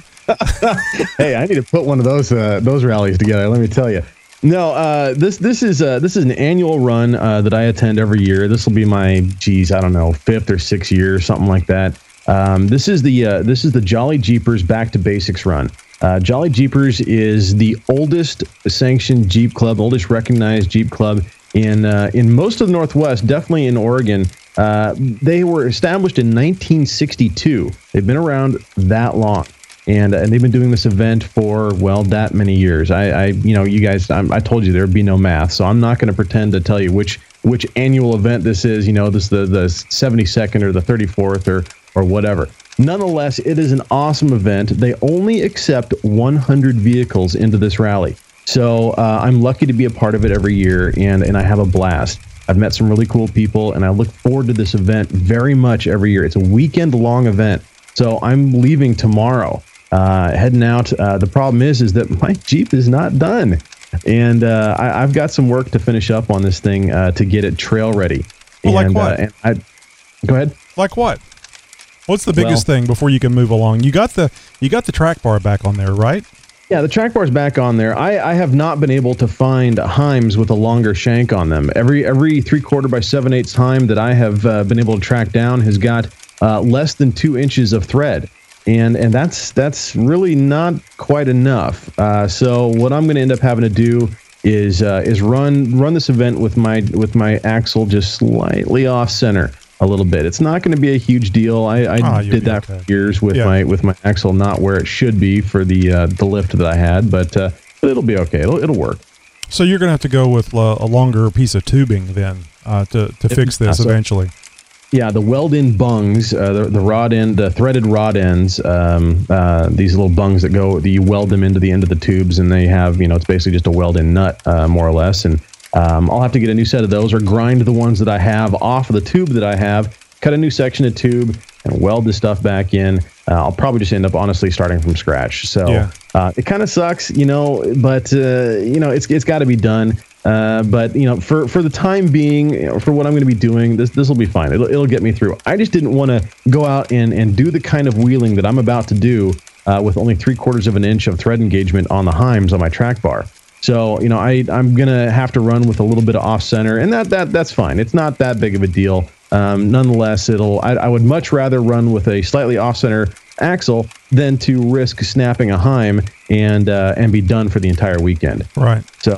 hey, I need to put one of those uh, those rallies together. Let me tell you. No, uh, this this is uh, this is an annual run uh, that I attend every year. This will be my geez, I don't know, fifth or sixth year, or something like that. Um, this is the uh, this is the Jolly Jeepers Back to Basics run. Uh, Jolly Jeepers is the oldest sanctioned Jeep club, oldest recognized Jeep club in uh, in most of the Northwest, definitely in Oregon. Uh, they were established in 1962. They've been around that long and and they've been doing this event for well that many years. I, I you know you guys I'm, I told you there would be no math, so I'm not going to pretend to tell you which which annual event this is. You know this the the 72nd or the 34th or or whatever. Nonetheless, it is an awesome event. They only accept 100 vehicles into this rally. So uh, I'm lucky to be a part of it every year, and and I have a blast. I've met some really cool people, and I look forward to this event very much every year. It's a weekend long event. So I'm leaving tomorrow, uh, heading out. Uh, the problem is, is that my Jeep is not done, and uh, I, have got some work to finish up on this thing uh, to get it trail ready. Well, and, like what? and I, go ahead. Like what? What's the biggest well, thing before you can move along? You got the you got the track bar back on there, right? Yeah, the track bar is back on there. I, I have not been able to find Heims with a longer shank on them. Every every three quarter by seven eighths Heim that I have uh, been able to track down has got uh, less than two inches of thread, and and that's that's really not quite enough. Uh, so what I'm going to end up having to do is uh, is run run this event with my with my axle just slightly off center a little bit. It's not going to be a huge deal. I, I oh, did that okay. for years with yeah. my with my axle not where it should be for the uh, the lift that I had, but uh, it'll be okay. It'll it'll work. So you're going to have to go with uh, a longer piece of tubing then uh, to to fix this eventually. Yeah, the weld-in bungs, uh, the, the rod end, the threaded rod ends, um, uh, these little bungs that go, that you weld them into the end of the tubes, and they have, you know, it's basically just a weld-in nut, more or less, and um, I'll have to get a new set of those or grind the ones that I have off of the tube that I have, cut a new section of tube, and weld the stuff back in. Uh, I'll probably just end up honestly starting from scratch. So yeah. uh, it kind of sucks, you know, but uh, you know it's it's got to be done. Uh, but you know, for for the time being, you know, for what I'm going to be doing, this this will be fine. It'll it'll get me through. I just didn't want to go out and and do the kind of wheeling that I'm about to do uh, with only three quarters of an inch of thread engagement on the Heims on my track bar. So you know, I I'm gonna have to run with a little bit of off center, and that that that's fine. It's not that big of a deal. Um, nonetheless, it'll I, I would much rather run with a slightly off center axle than to risk snapping a Heim and uh, and be done for the entire weekend. Right. So.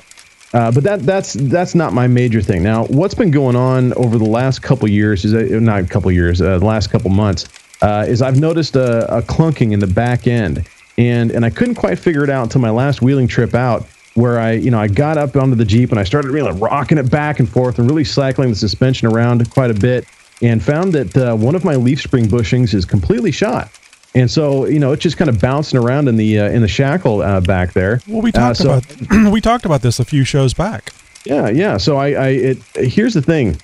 Uh, but that that's that's not my major thing. Now, what's been going on over the last couple years is uh, not a couple years, uh, the last couple months, uh, is I've noticed a, a clunking in the back end, and and I couldn't quite figure it out until my last wheeling trip out where I, you know, I got up onto the Jeep and I started really rocking it back and forth and really cycling the suspension around quite a bit and found that uh, one of my leaf spring bushings is completely shot. And so, you know, it's just kind of bouncing around in the uh, in the shackle uh, back there. Well, we talked uh, so, about we talked about this a few shows back. Yeah, yeah. So I, I it, here's the thing,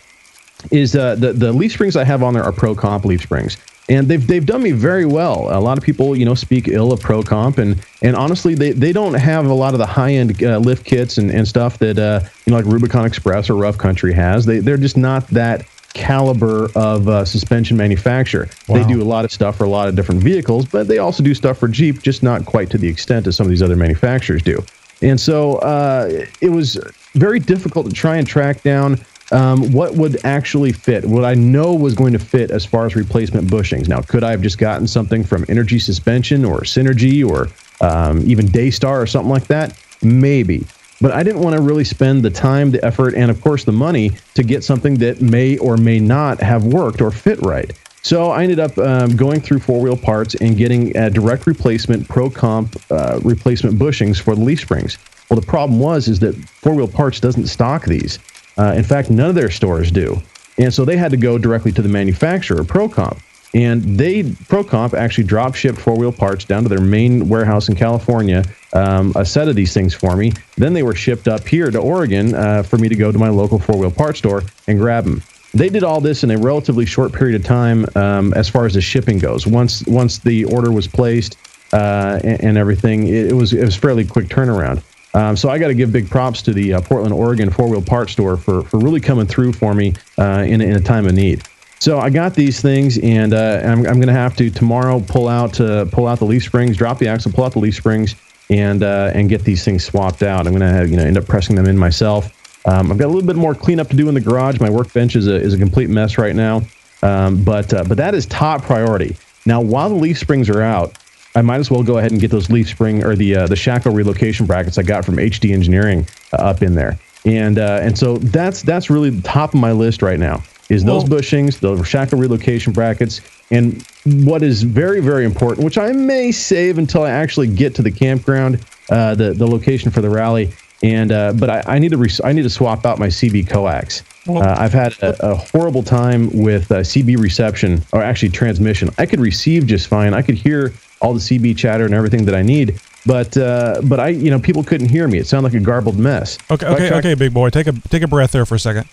is uh, the the leaf springs I have on there are Pro Comp leaf springs and they've they've done me very well. A lot of people, you know, speak ill of ProComp, and and honestly, they, they don't have a lot of the high end uh, lift kits and, and stuff that uh, you know like Rubicon Express or Rough Country has. They they're just not that caliber of uh, suspension manufacturer. Wow. They do a lot of stuff for a lot of different vehicles, but they also do stuff for Jeep, just not quite to the extent as some of these other manufacturers do. And so uh, it was very difficult to try and track down um, what would actually fit, what I know was going to fit as far as replacement bushings. Now, could I have just gotten something from Energy Suspension or Synergy or um, even Daystar or something like that? Maybe. But I didn't want to really spend the time, the effort, and of course the money to get something that may or may not have worked or fit right. So I ended up um, going through four wheel parts and getting a direct replacement Pro Comp uh, replacement bushings for the leaf springs. Well, the problem was is that four wheel parts doesn't stock these. Uh, in fact, none of their stores do. And so they had to go directly to the manufacturer, Procomp. And they, Procomp, actually drop shipped four wheel parts down to their main warehouse in California, um, a set of these things for me. Then they were shipped up here to Oregon uh, for me to go to my local four wheel parts store and grab them. They did all this in a relatively short period of time um, as far as the shipping goes. Once once the order was placed uh, and, and, everything, it, it was it was fairly quick turnaround. Um, so I got to give big props to the uh, Portland, Oregon four wheel parts store for for really coming through for me uh, in in a time of need. So I got these things, and uh, I'm, I'm going to have to tomorrow pull out uh, pull out the leaf springs, drop the axle, pull out the leaf springs, and uh, and get these things swapped out. I'm going to you know end up pressing them in myself. Um, I've got a little bit more cleanup to do in the garage. My workbench is a is a complete mess right now, um, but uh, but that is top priority. Now, while the leaf springs are out, I might as well go ahead and get those leaf spring or the uh, the shackle relocation brackets I got from HD Engineering uh, up in there. And uh, and so that's that's really the top of my list right now is those bushings, the shackle relocation brackets, and what is very very important, which I may save until I actually get to the campground, uh, the the location for the rally. And uh, but I, I need to re- I need to swap out my CB coax. Uh, I've had a, a, horrible time with CB reception or actually transmission. I could receive just fine. I could hear all the CB chatter and everything that I need. But uh, but I you know people couldn't hear me. It sounded like a garbled mess. Okay okay okay, big boy, take a take a breath there for a second.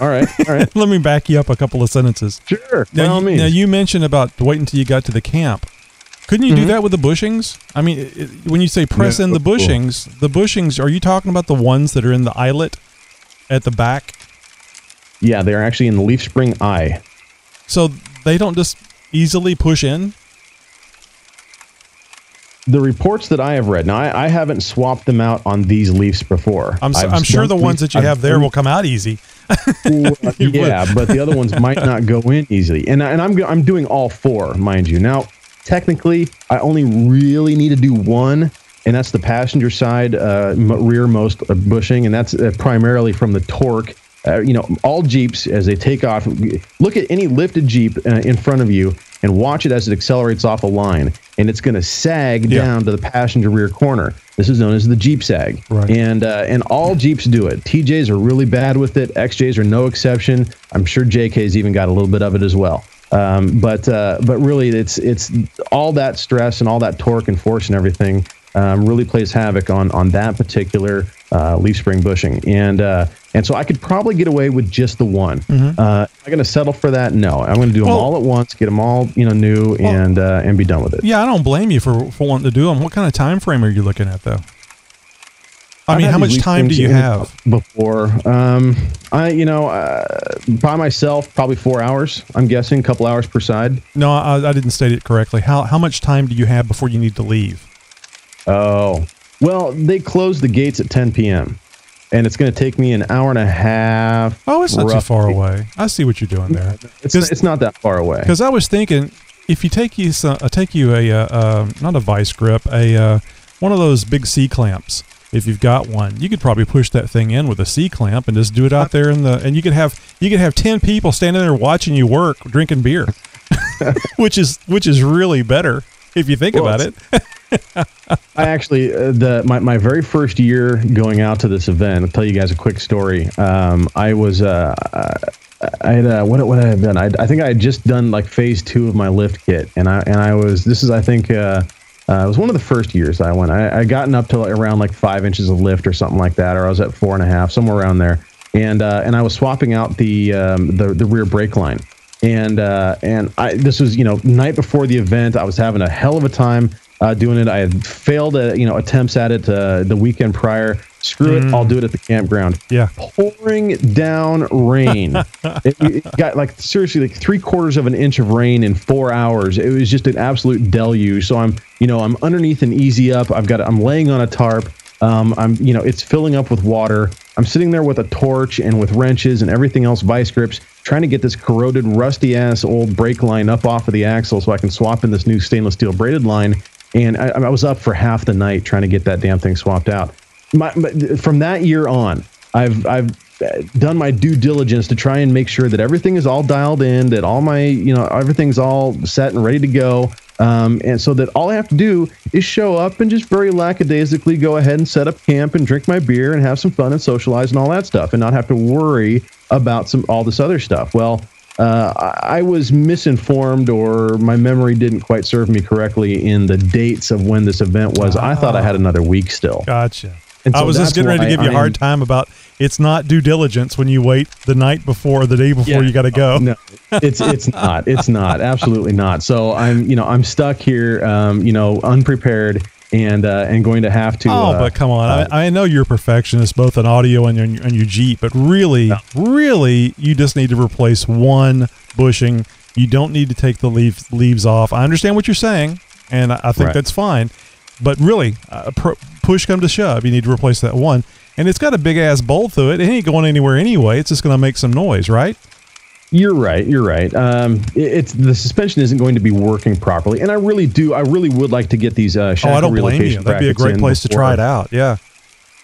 All right. All right. Let me back you up a couple of sentences. Sure. By Now, all you, means. now you mentioned about waiting until you got to the camp. Couldn't you do Mhm. that with the bushings? I mean, it, it- when you say press in the No. bushings, the bushings, are you talking about the ones that are in the eyelet at the back? yeah, they're actually in the leaf spring eye. So they don't just easily push in? The reports that I have read, now I, I haven't swapped them out on these leafs before. I'm, s I've am sure the ones that you I've have there will come out easy. Well, yeah, but the other ones might not go in easily. And and I'm I'm doing all four, mind you. Now, technically, I only really need to do one, and that's the passenger side uh, rearmost uh, bushing, and that's uh, primarily from the torque. Uh, you know, all Jeeps as they take off, look at any lifted Jeep uh, in front of you and watch it as it accelerates off a line, and it's going to sag Yeah. down to the passenger rear corner. This is known as the Jeep sag, Right. and uh, and all Jeeps do it. TJs are really bad with it. XJs are no exception. I'm sure JK's even got a little bit of it as well. Um, but uh, but really, it's it's all that stress and all that torque and force and everything um, really plays havoc on on that particular uh, leaf spring bushing. And uh, and so I could probably get away with just the one. Uh, am I going to settle for that? No, I'm going to do them Mm-hmm. All at once, get them all you know new, and uh, and be done with it. Yeah, I don't blame you for, for wanting to do them. What kind of time frame are you looking at, though? I mean, how much time do you have? before? Um, I you know uh, by myself probably four hours. I'm guessing a couple hours per side. No, I, I didn't state it correctly. How how much time do you have before you need to leave? Oh, well, they close the gates at 10 p.m. and it's going to take me an hour and a half. Oh, it's not too far away. I see what you're doing there. It's, it's not that far away. Because I was thinking, if you take you some, uh, take you a uh, uh, not a vice grip, a uh, one of those big C clamps. If you've got one, you could probably push that thing in with a C clamp and just do it out there in the. And you could have you could have ten people standing there watching you work, drinking beer, which is which is really better if you think Well, about it. I actually uh, the my, my very first year going out to this event. I'll tell you guys a quick story. Um, I was uh, I had uh, what what I had done? I, I think I had just done like phase two of my lift kit, and I and I was this is I think uh, uh, it was one of the first years I went. I I gotten up to like around like five inches of lift or something like that, or I was at four and a half, somewhere around there, and uh, and I was swapping out the um, the the rear brake line and uh, and I this was you know night before the event. I was having a hell of a time uh, doing it. I had failed uh, you know attempts at it uh, the weekend prior. Screw it, I'll do it at the campground. Yeah. pouring down rain. it, it got like seriously like three quarters of an inch of rain in four hours. It was just an absolute deluge. So I'm you know I'm underneath an easy up. I've got I'm laying on a tarp. Um, I'm, you know, it's filling up with water. I'm sitting there with a torch and with wrenches and everything else, vice grips, trying to get this corroded, rusty ass old brake line up off of the axle so I can swap in this new stainless steel braided line. And I, I was up for half the night trying to get that damn thing swapped out. My, my, from that year on, I've I've uh, done my due diligence to try and make sure that everything is all dialed in, that all my you know everything's all set and ready to go. Um, and so that all I have to do is show up and just very lackadaisically go ahead and set up camp and drink my beer and have some fun and socialize and all that stuff and not have to worry about some all this other stuff. Well, uh, I was misinformed or my memory didn't quite serve me correctly in the dates of when this event was. I thought I had another week still. Gotcha. And I was just getting ready to give you a hard time about it's not due diligence when you wait the night before, or the day before you got to go. No, it's it's not. It's not. Absolutely not. So I'm you know I'm stuck here. Um, you know unprepared and uh, and going to have to. Oh, uh, but come on! uh, I, I know you're a perfectionist, both in audio and your, and your Jeep, but really, really, you just need to replace one bushing. You don't need to take the leaf, leaves off. I understand what you're saying, and I, I think Right. that's fine. But really, uh, pr- push come to shove, you need to replace that one. And it's got a big ass bolt through it. It ain't going anywhere anyway. It's just going to make some noise, right? You're right. You're right. Um, it- it's the suspension isn't going to be working properly, and I really do. I really would like to get these. Uh, Oh, I shackle don't blame you. That'd be a great place to try it out. Yeah.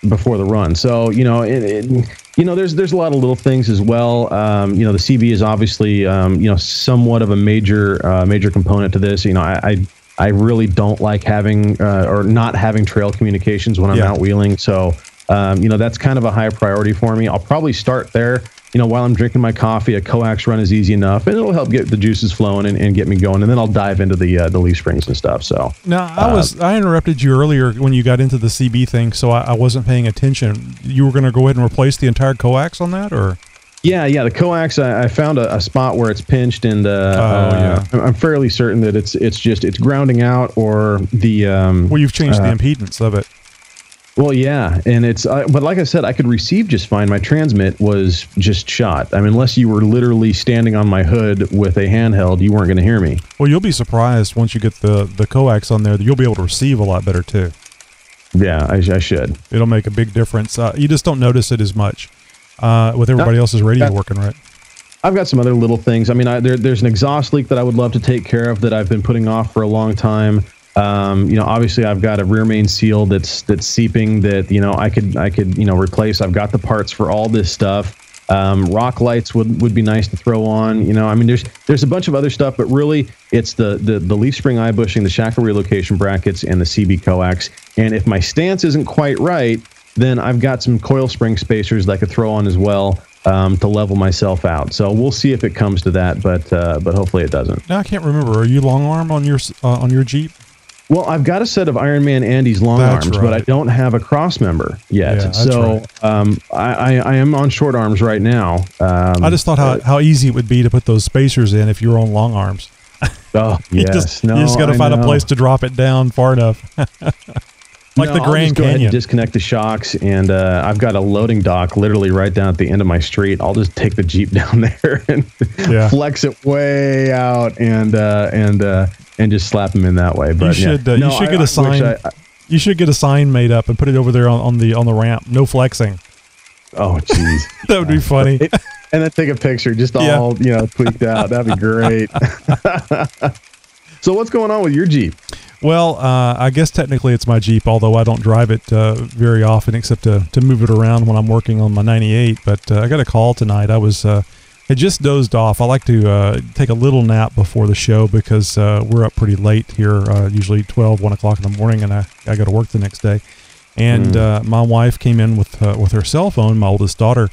before the run. So you know, it, it, you know, there's there's a lot of little things as well. Um, you know, the CB is obviously um, you know somewhat of a major uh, major component to this. You know, I I, I really don't like having uh, or not having trail communications when I'm Yeah. out wheeling. So um, you know, that's kind of a high priority for me. I'll probably start there. You know, while I'm drinking my coffee, a coax run is easy enough, and it'll help get the juices flowing and, and get me going. And then I'll dive into the uh, the leaf springs and stuff. So Now I was I interrupted you earlier when you got into the CB thing, so I, I wasn't paying attention. You were going to go ahead and replace the entire coax on that, or Yeah, yeah. The coax, I, I found a, a spot where it's pinched, and uh, Oh, yeah. I'm- I'm fairly certain that it's it's just it's grounding out, or the um, Well, you've changed uh, the impedance of it. Well, yeah, and it's uh, but like I said, I could receive just fine. My transmit was just shot. I mean, unless you were literally standing on my hood with a handheld, you weren't going to hear me. Well, you'll be surprised once you get the the coax on there that you'll be able to receive a lot better too. Yeah, I, I should. It'll make a big difference. Uh, you just don't notice it as much uh, with everybody else's radio working right. I've got some other little things. I mean, I, there, there's an exhaust leak that I would love to take care of that I've been putting off for a long time. Um, you know, obviously, I've got a rear main seal that's that's seeping that you know I could I could you know replace. I've got the parts for all this stuff. Um, rock lights would, would be nice to throw on. You know, I mean, there's there's a bunch of other stuff, but really, it's the the, the leaf spring eye bushing, the shackle relocation brackets, and the CB coax. And if my stance isn't quite right, then I've got some coil spring spacers that I could throw on as well um, to level myself out. So we'll see if it comes to that, but uh, but hopefully it doesn't. Now I can't remember. Are you long arm on your uh, on your Jeep? Well, I've got a set of Iron Man Andy's long That's arms, but I don't have a cross member yet. Yeah, so right. um, I, I, I am on short arms right now. Um, I just thought how, how easy it would be to put those spacers in if you were on long arms. oh you yes, just, no, you just got to find a place to drop it down far enough. like No, the Grand just go ahead and Canyon. disconnect the shocks, and uh, I've got a loading dock literally right down at the end of my street. I'll just take the Jeep down there and Yeah. flex it way out, and uh, and uh, and just slap them in that way. But you yeah. should uh, No, you should I- get a sign. I- I- you should get a sign made up and put it over there on, on the on the ramp. No flexing. oh, jeez. That would be funny. and then take a picture, just Yeah. all you know, tweaked out. That'd be great. so, what's going on with your Jeep? Well, uh, I guess technically it's my Jeep, although I don't drive it uh, very often except to, to move it around when I'm working on my 98. But uh, I got a call tonight. I was uh, had just dozed off. I like to uh, take a little nap before the show because uh, we're up pretty late here, uh, usually 12, 1 o'clock in the morning, and I, I got to work the next day. And uh, my wife came in with uh, with her cell phone. My oldest daughter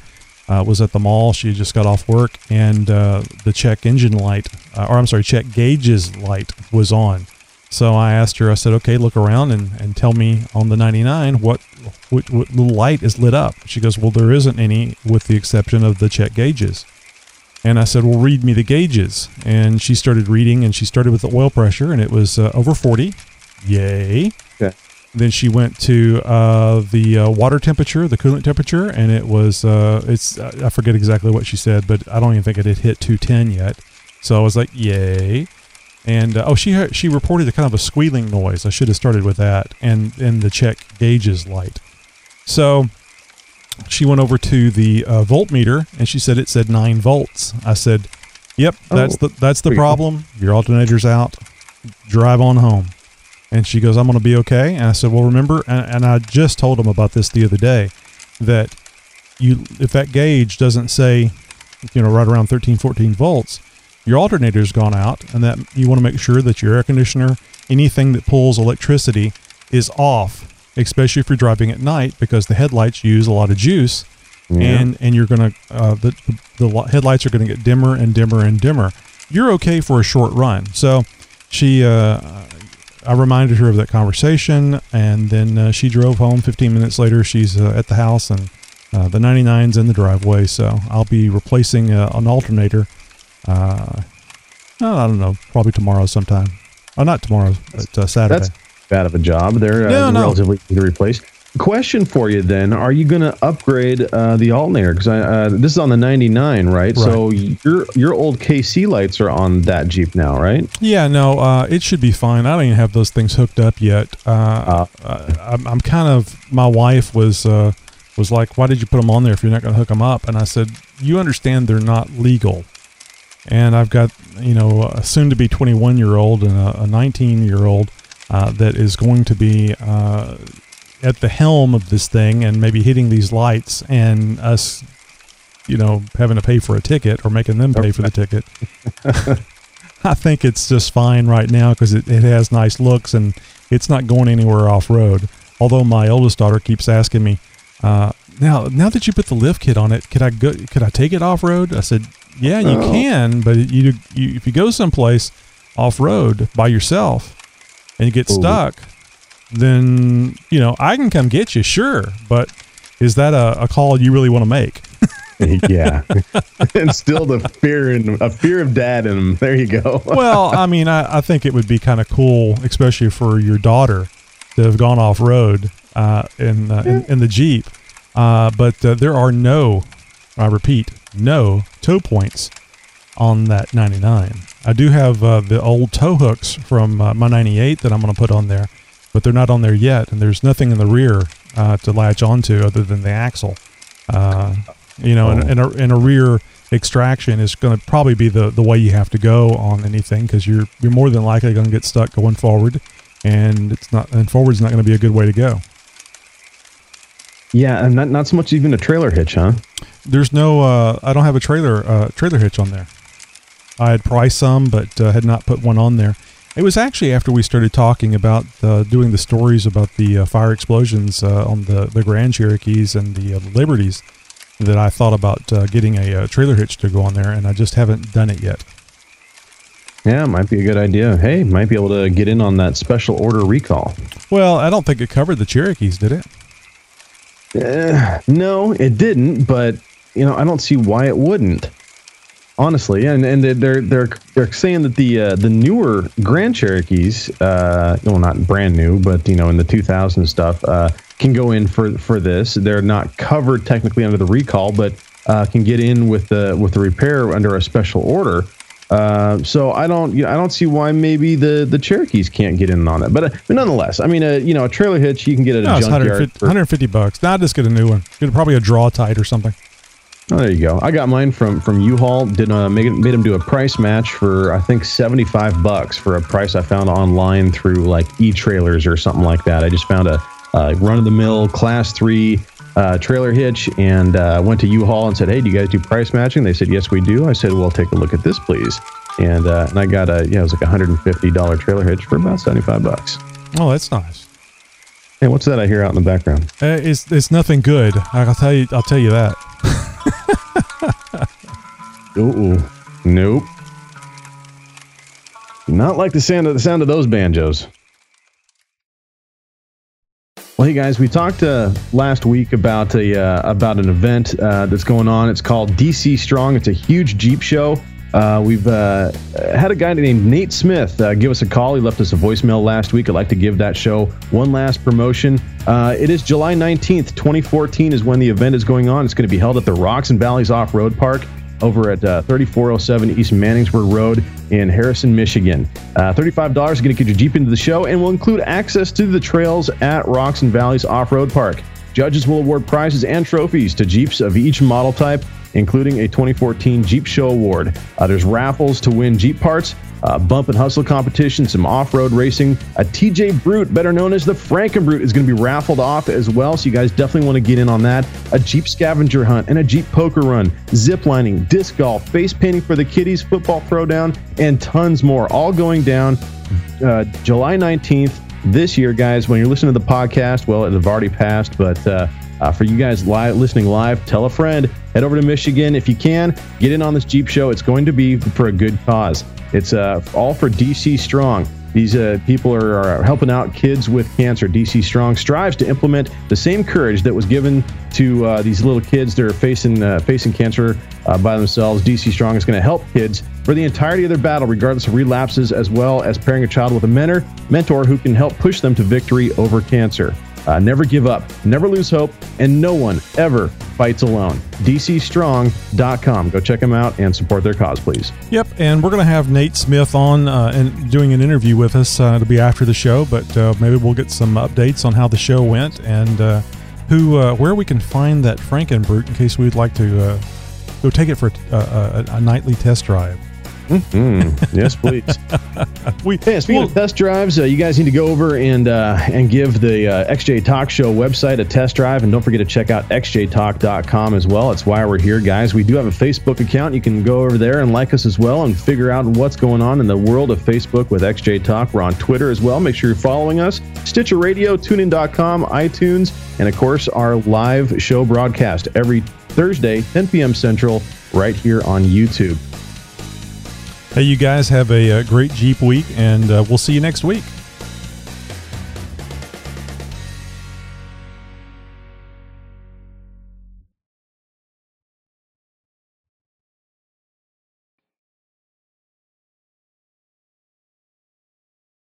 uh, was at the mall. She just got off work, and uh, the check engine light, uh, or I'm sorry, check gauges light was on. So I asked her. I said, "Okay, look around and, and tell me on the 99 what, what what little light is lit up." She goes, "Well, there isn't any, with the exception of the check gauges." And I said, "Well, read me the gauges." And she started reading, and she started with the oil pressure, and it was uh, over 40. Yay! Okay. Then she went to uh, the uh, water temperature, the coolant temperature, and it was uh, it's I forget exactly what she said, but I don't even think it had hit 210 yet. So I was like, "Yay!" And uh, oh, she she reported a kind of a squealing noise. I should have started with that, and and the check gauges light. So she went over to the uh, voltmeter, and she said it said nine volts. I said, "Yep, that's Oh, the that's the pretty cool. problem. Your alternator's out. Drive on home." And she goes, "I'm going to be okay." And I said, "Well, remember," and, and I just told him about this the other day, that you if that gauge doesn't say, you know, right around 13, 14 volts, your alternator's gone out, and that you want to make sure that your air conditioner, anything that pulls electricity, is off, especially if you're driving at night, because the headlights use a lot of juice, and and you're gonna uh, the the li- headlights are gonna get dimmer and dimmer and dimmer. You're okay for a short run, so she. Uh, I reminded her of that conversation, and then uh, she drove home. 15 minutes later, she's uh, at the house, and uh, the 99's in the driveway. So I'll be replacing uh, an alternator. Uh, I don't know, probably tomorrow sometime. Oh, not tomorrow, but uh, Saturday. That's bad of a job. They're uh, No, no. relatively easy to replace. Question for you then: Are you going to upgrade uh, the alternator? Because uh, this is on the '99, right? So your your old KC lights are on that Jeep now, right? Yeah, no, uh, it should be fine. I don't even have those things hooked up yet. Uh, uh, I'm, I'm kind of. My wife was uh, was like, "Why did you put them on there if you're not going to hook them up?" And I said, "You understand they're not legal." And I've got you know a soon to be 21 year old and a 19 year old that is going to be uh, at the helm of this thing and maybe hitting these lights and us, you know, having to pay for a ticket or making them pay for the ticket. I think it's just fine right now because it, it has nice looks and it's not going anywhere off road. Although my oldest daughter keeps asking me, uh, now now that you put the lift kit on it, could I go? Could I take it off road? I said, yeah, you Oh. can, but you, you if you go someplace off road by yourself and you get Ooh. stuck, then you know I can come get you, sure, but is that a, a call you really want to make? yeah, instill the fear and a fear of dad in him. There you go. well, I mean, I, I think it would be kind of cool, especially for your daughter to have gone off road uh, in, uh, in in the Jeep. Uh, but uh, there are no, I repeat, no tow points on that 99. I do have uh, the old tow hooks from uh, my 98 that I'm going to put on there, but they're not on there yet, and there's nothing in the rear uh, to latch onto other than the axle. Uh, you know, and, and, a, and a rear extraction is going to probably be the, the way you have to go on anything because you're you're more than likely going to get stuck going forward, and it's not and forward's not going to be a good way to go. Yeah, and not not so much even a trailer hitch, huh? There's no. Uh, I don't have a trailer uh, trailer hitch on there. I had priced some, but uh, had not put one on there. It was actually after we started talking about uh, doing the stories about the uh, fire explosions uh, on the, the Grand Cherokees and the, uh, Liberties that I thought about uh, getting a, trailer hitch to go on there, and I just haven't done it yet. Yeah, might be a good idea. Hey, might be able to get in on that special order recall. Well, I don't think it covered the Cherokees, did it? Uh, no, it didn't. But you know, I don't see why it wouldn't. Honestly, and and they're they're they're saying that the uh, the newer Grand Cherokees, uh, well, not brand new, but you know, in the 2000 stuff, uh, can go in for for this. They're not covered technically under the recall, but uh, can get in with the with the repair under a special order. Uh, so I don't, you know, I don't see why maybe the the Cherokees can't get in on that. But, uh, but nonetheless, I mean, uh, you know, a trailer hitch you can get at No, a junkyard 150, for 150 bucks. Now just get a new one. Get probably a Draw-Tite or something. Oh, there you go. I got mine from from U-Haul. Did uh, make made them do a price match for I think seventy five bucks for a price I found online through like e-trailers or something like that. I just found a uh, run of the mill class three uh, trailer hitch and uh, went to U-Haul and said, "Hey, do you guys do price matching?" They said, "Yes, we do." I said, "Well, take a look at this, please." And uh, and I got a yeah, it was like a hundred and fifty dollar trailer hitch for about seventy five bucks. Oh, that's nice. Hey, what's that I hear out in the background? Uh, it's it's nothing good. I'll tell you. I'll tell you that. Ooh, nope. Not like the sound of the sound of those banjos. Well, hey guys, we talked uh, last week about a uh, about an event uh, that's going on. It's called DC Strong. It's a huge Jeep show. Uh, we've uh, had a guy named Nate Smith uh, give us a call. He left us a voicemail last week. I'd like to give that show one last promotion. It is July 19th, 2014 is when the event is going on. It's going to be held at the Rocks and Valleys Off-Road Park over at uh, 3407 East Manningsburg Road in Harrison, Michigan. Uh, $35 is going to get your Jeep into the show and will include access to the trails at Rocks and Valleys Off-Road Park. Judges will award prizes and trophies to Jeeps of each model type including a 2014 Jeep Show Award. Uh, there's raffles to win Jeep parts, uh, bump and hustle competition, some off-road racing. A TJ Brute, better known as the Frankenbrute, is going to be raffled off as well. So you guys definitely want to get in on that. A Jeep scavenger hunt and a Jeep poker run, zip lining, disc golf, face painting for the kiddies, football throwdown, and tons more. All going down uh, July 19th this year, guys. When you're listening to the podcast, well, it have already passed, but uh, uh, for you guys live listening live, tell a friend. Head over to Michigan if you can. Get in on this Jeep show. It's going to be for a good cause. It's uh, all for DC Strong. These uh, people are, are, helping out kids with cancer. DC Strong strives to implement the same courage that was given to uh, these little kids that are facing uh, facing cancer uh, by themselves. DC Strong is going to help kids for the entirety of their battle, regardless of relapses, as well as pairing a child with a mentor, mentor who can help push them to victory over cancer. Uh, never give up, never lose hope, and no one ever fights alone. DCStrong.com. Go check them out and support their cause, please. Yep, and we're going to have Nate Smith on uh, and doing an interview with us. Uh, it'll be after the show, but uh, maybe we'll get some updates on how the show went and uh, who, uh, where we can find that Frankenbrute in case we'd like to go take it for a, a, a nightly test drive. Mm-hmm. Yes, please. we, hey, speaking well, of test drives, uh, you guys need to go over and uh, and give the uh, XJ Talk Show website a test drive, and don't forget to check out xjtalk.com as well. That's why we're here, guys. We do have a Facebook account. You can go over there and like us as well, and figure out what's going on in the world of Facebook with XJ Talk. We're on Twitter as well. Make sure you're following us. Stitcher Radio, TuneIn.com, iTunes, and of course our live show broadcast every Thursday, 10 p.m. Central, right here on YouTube. Hey, you guys have a, a great Jeep week, and uh, we'll see you next week.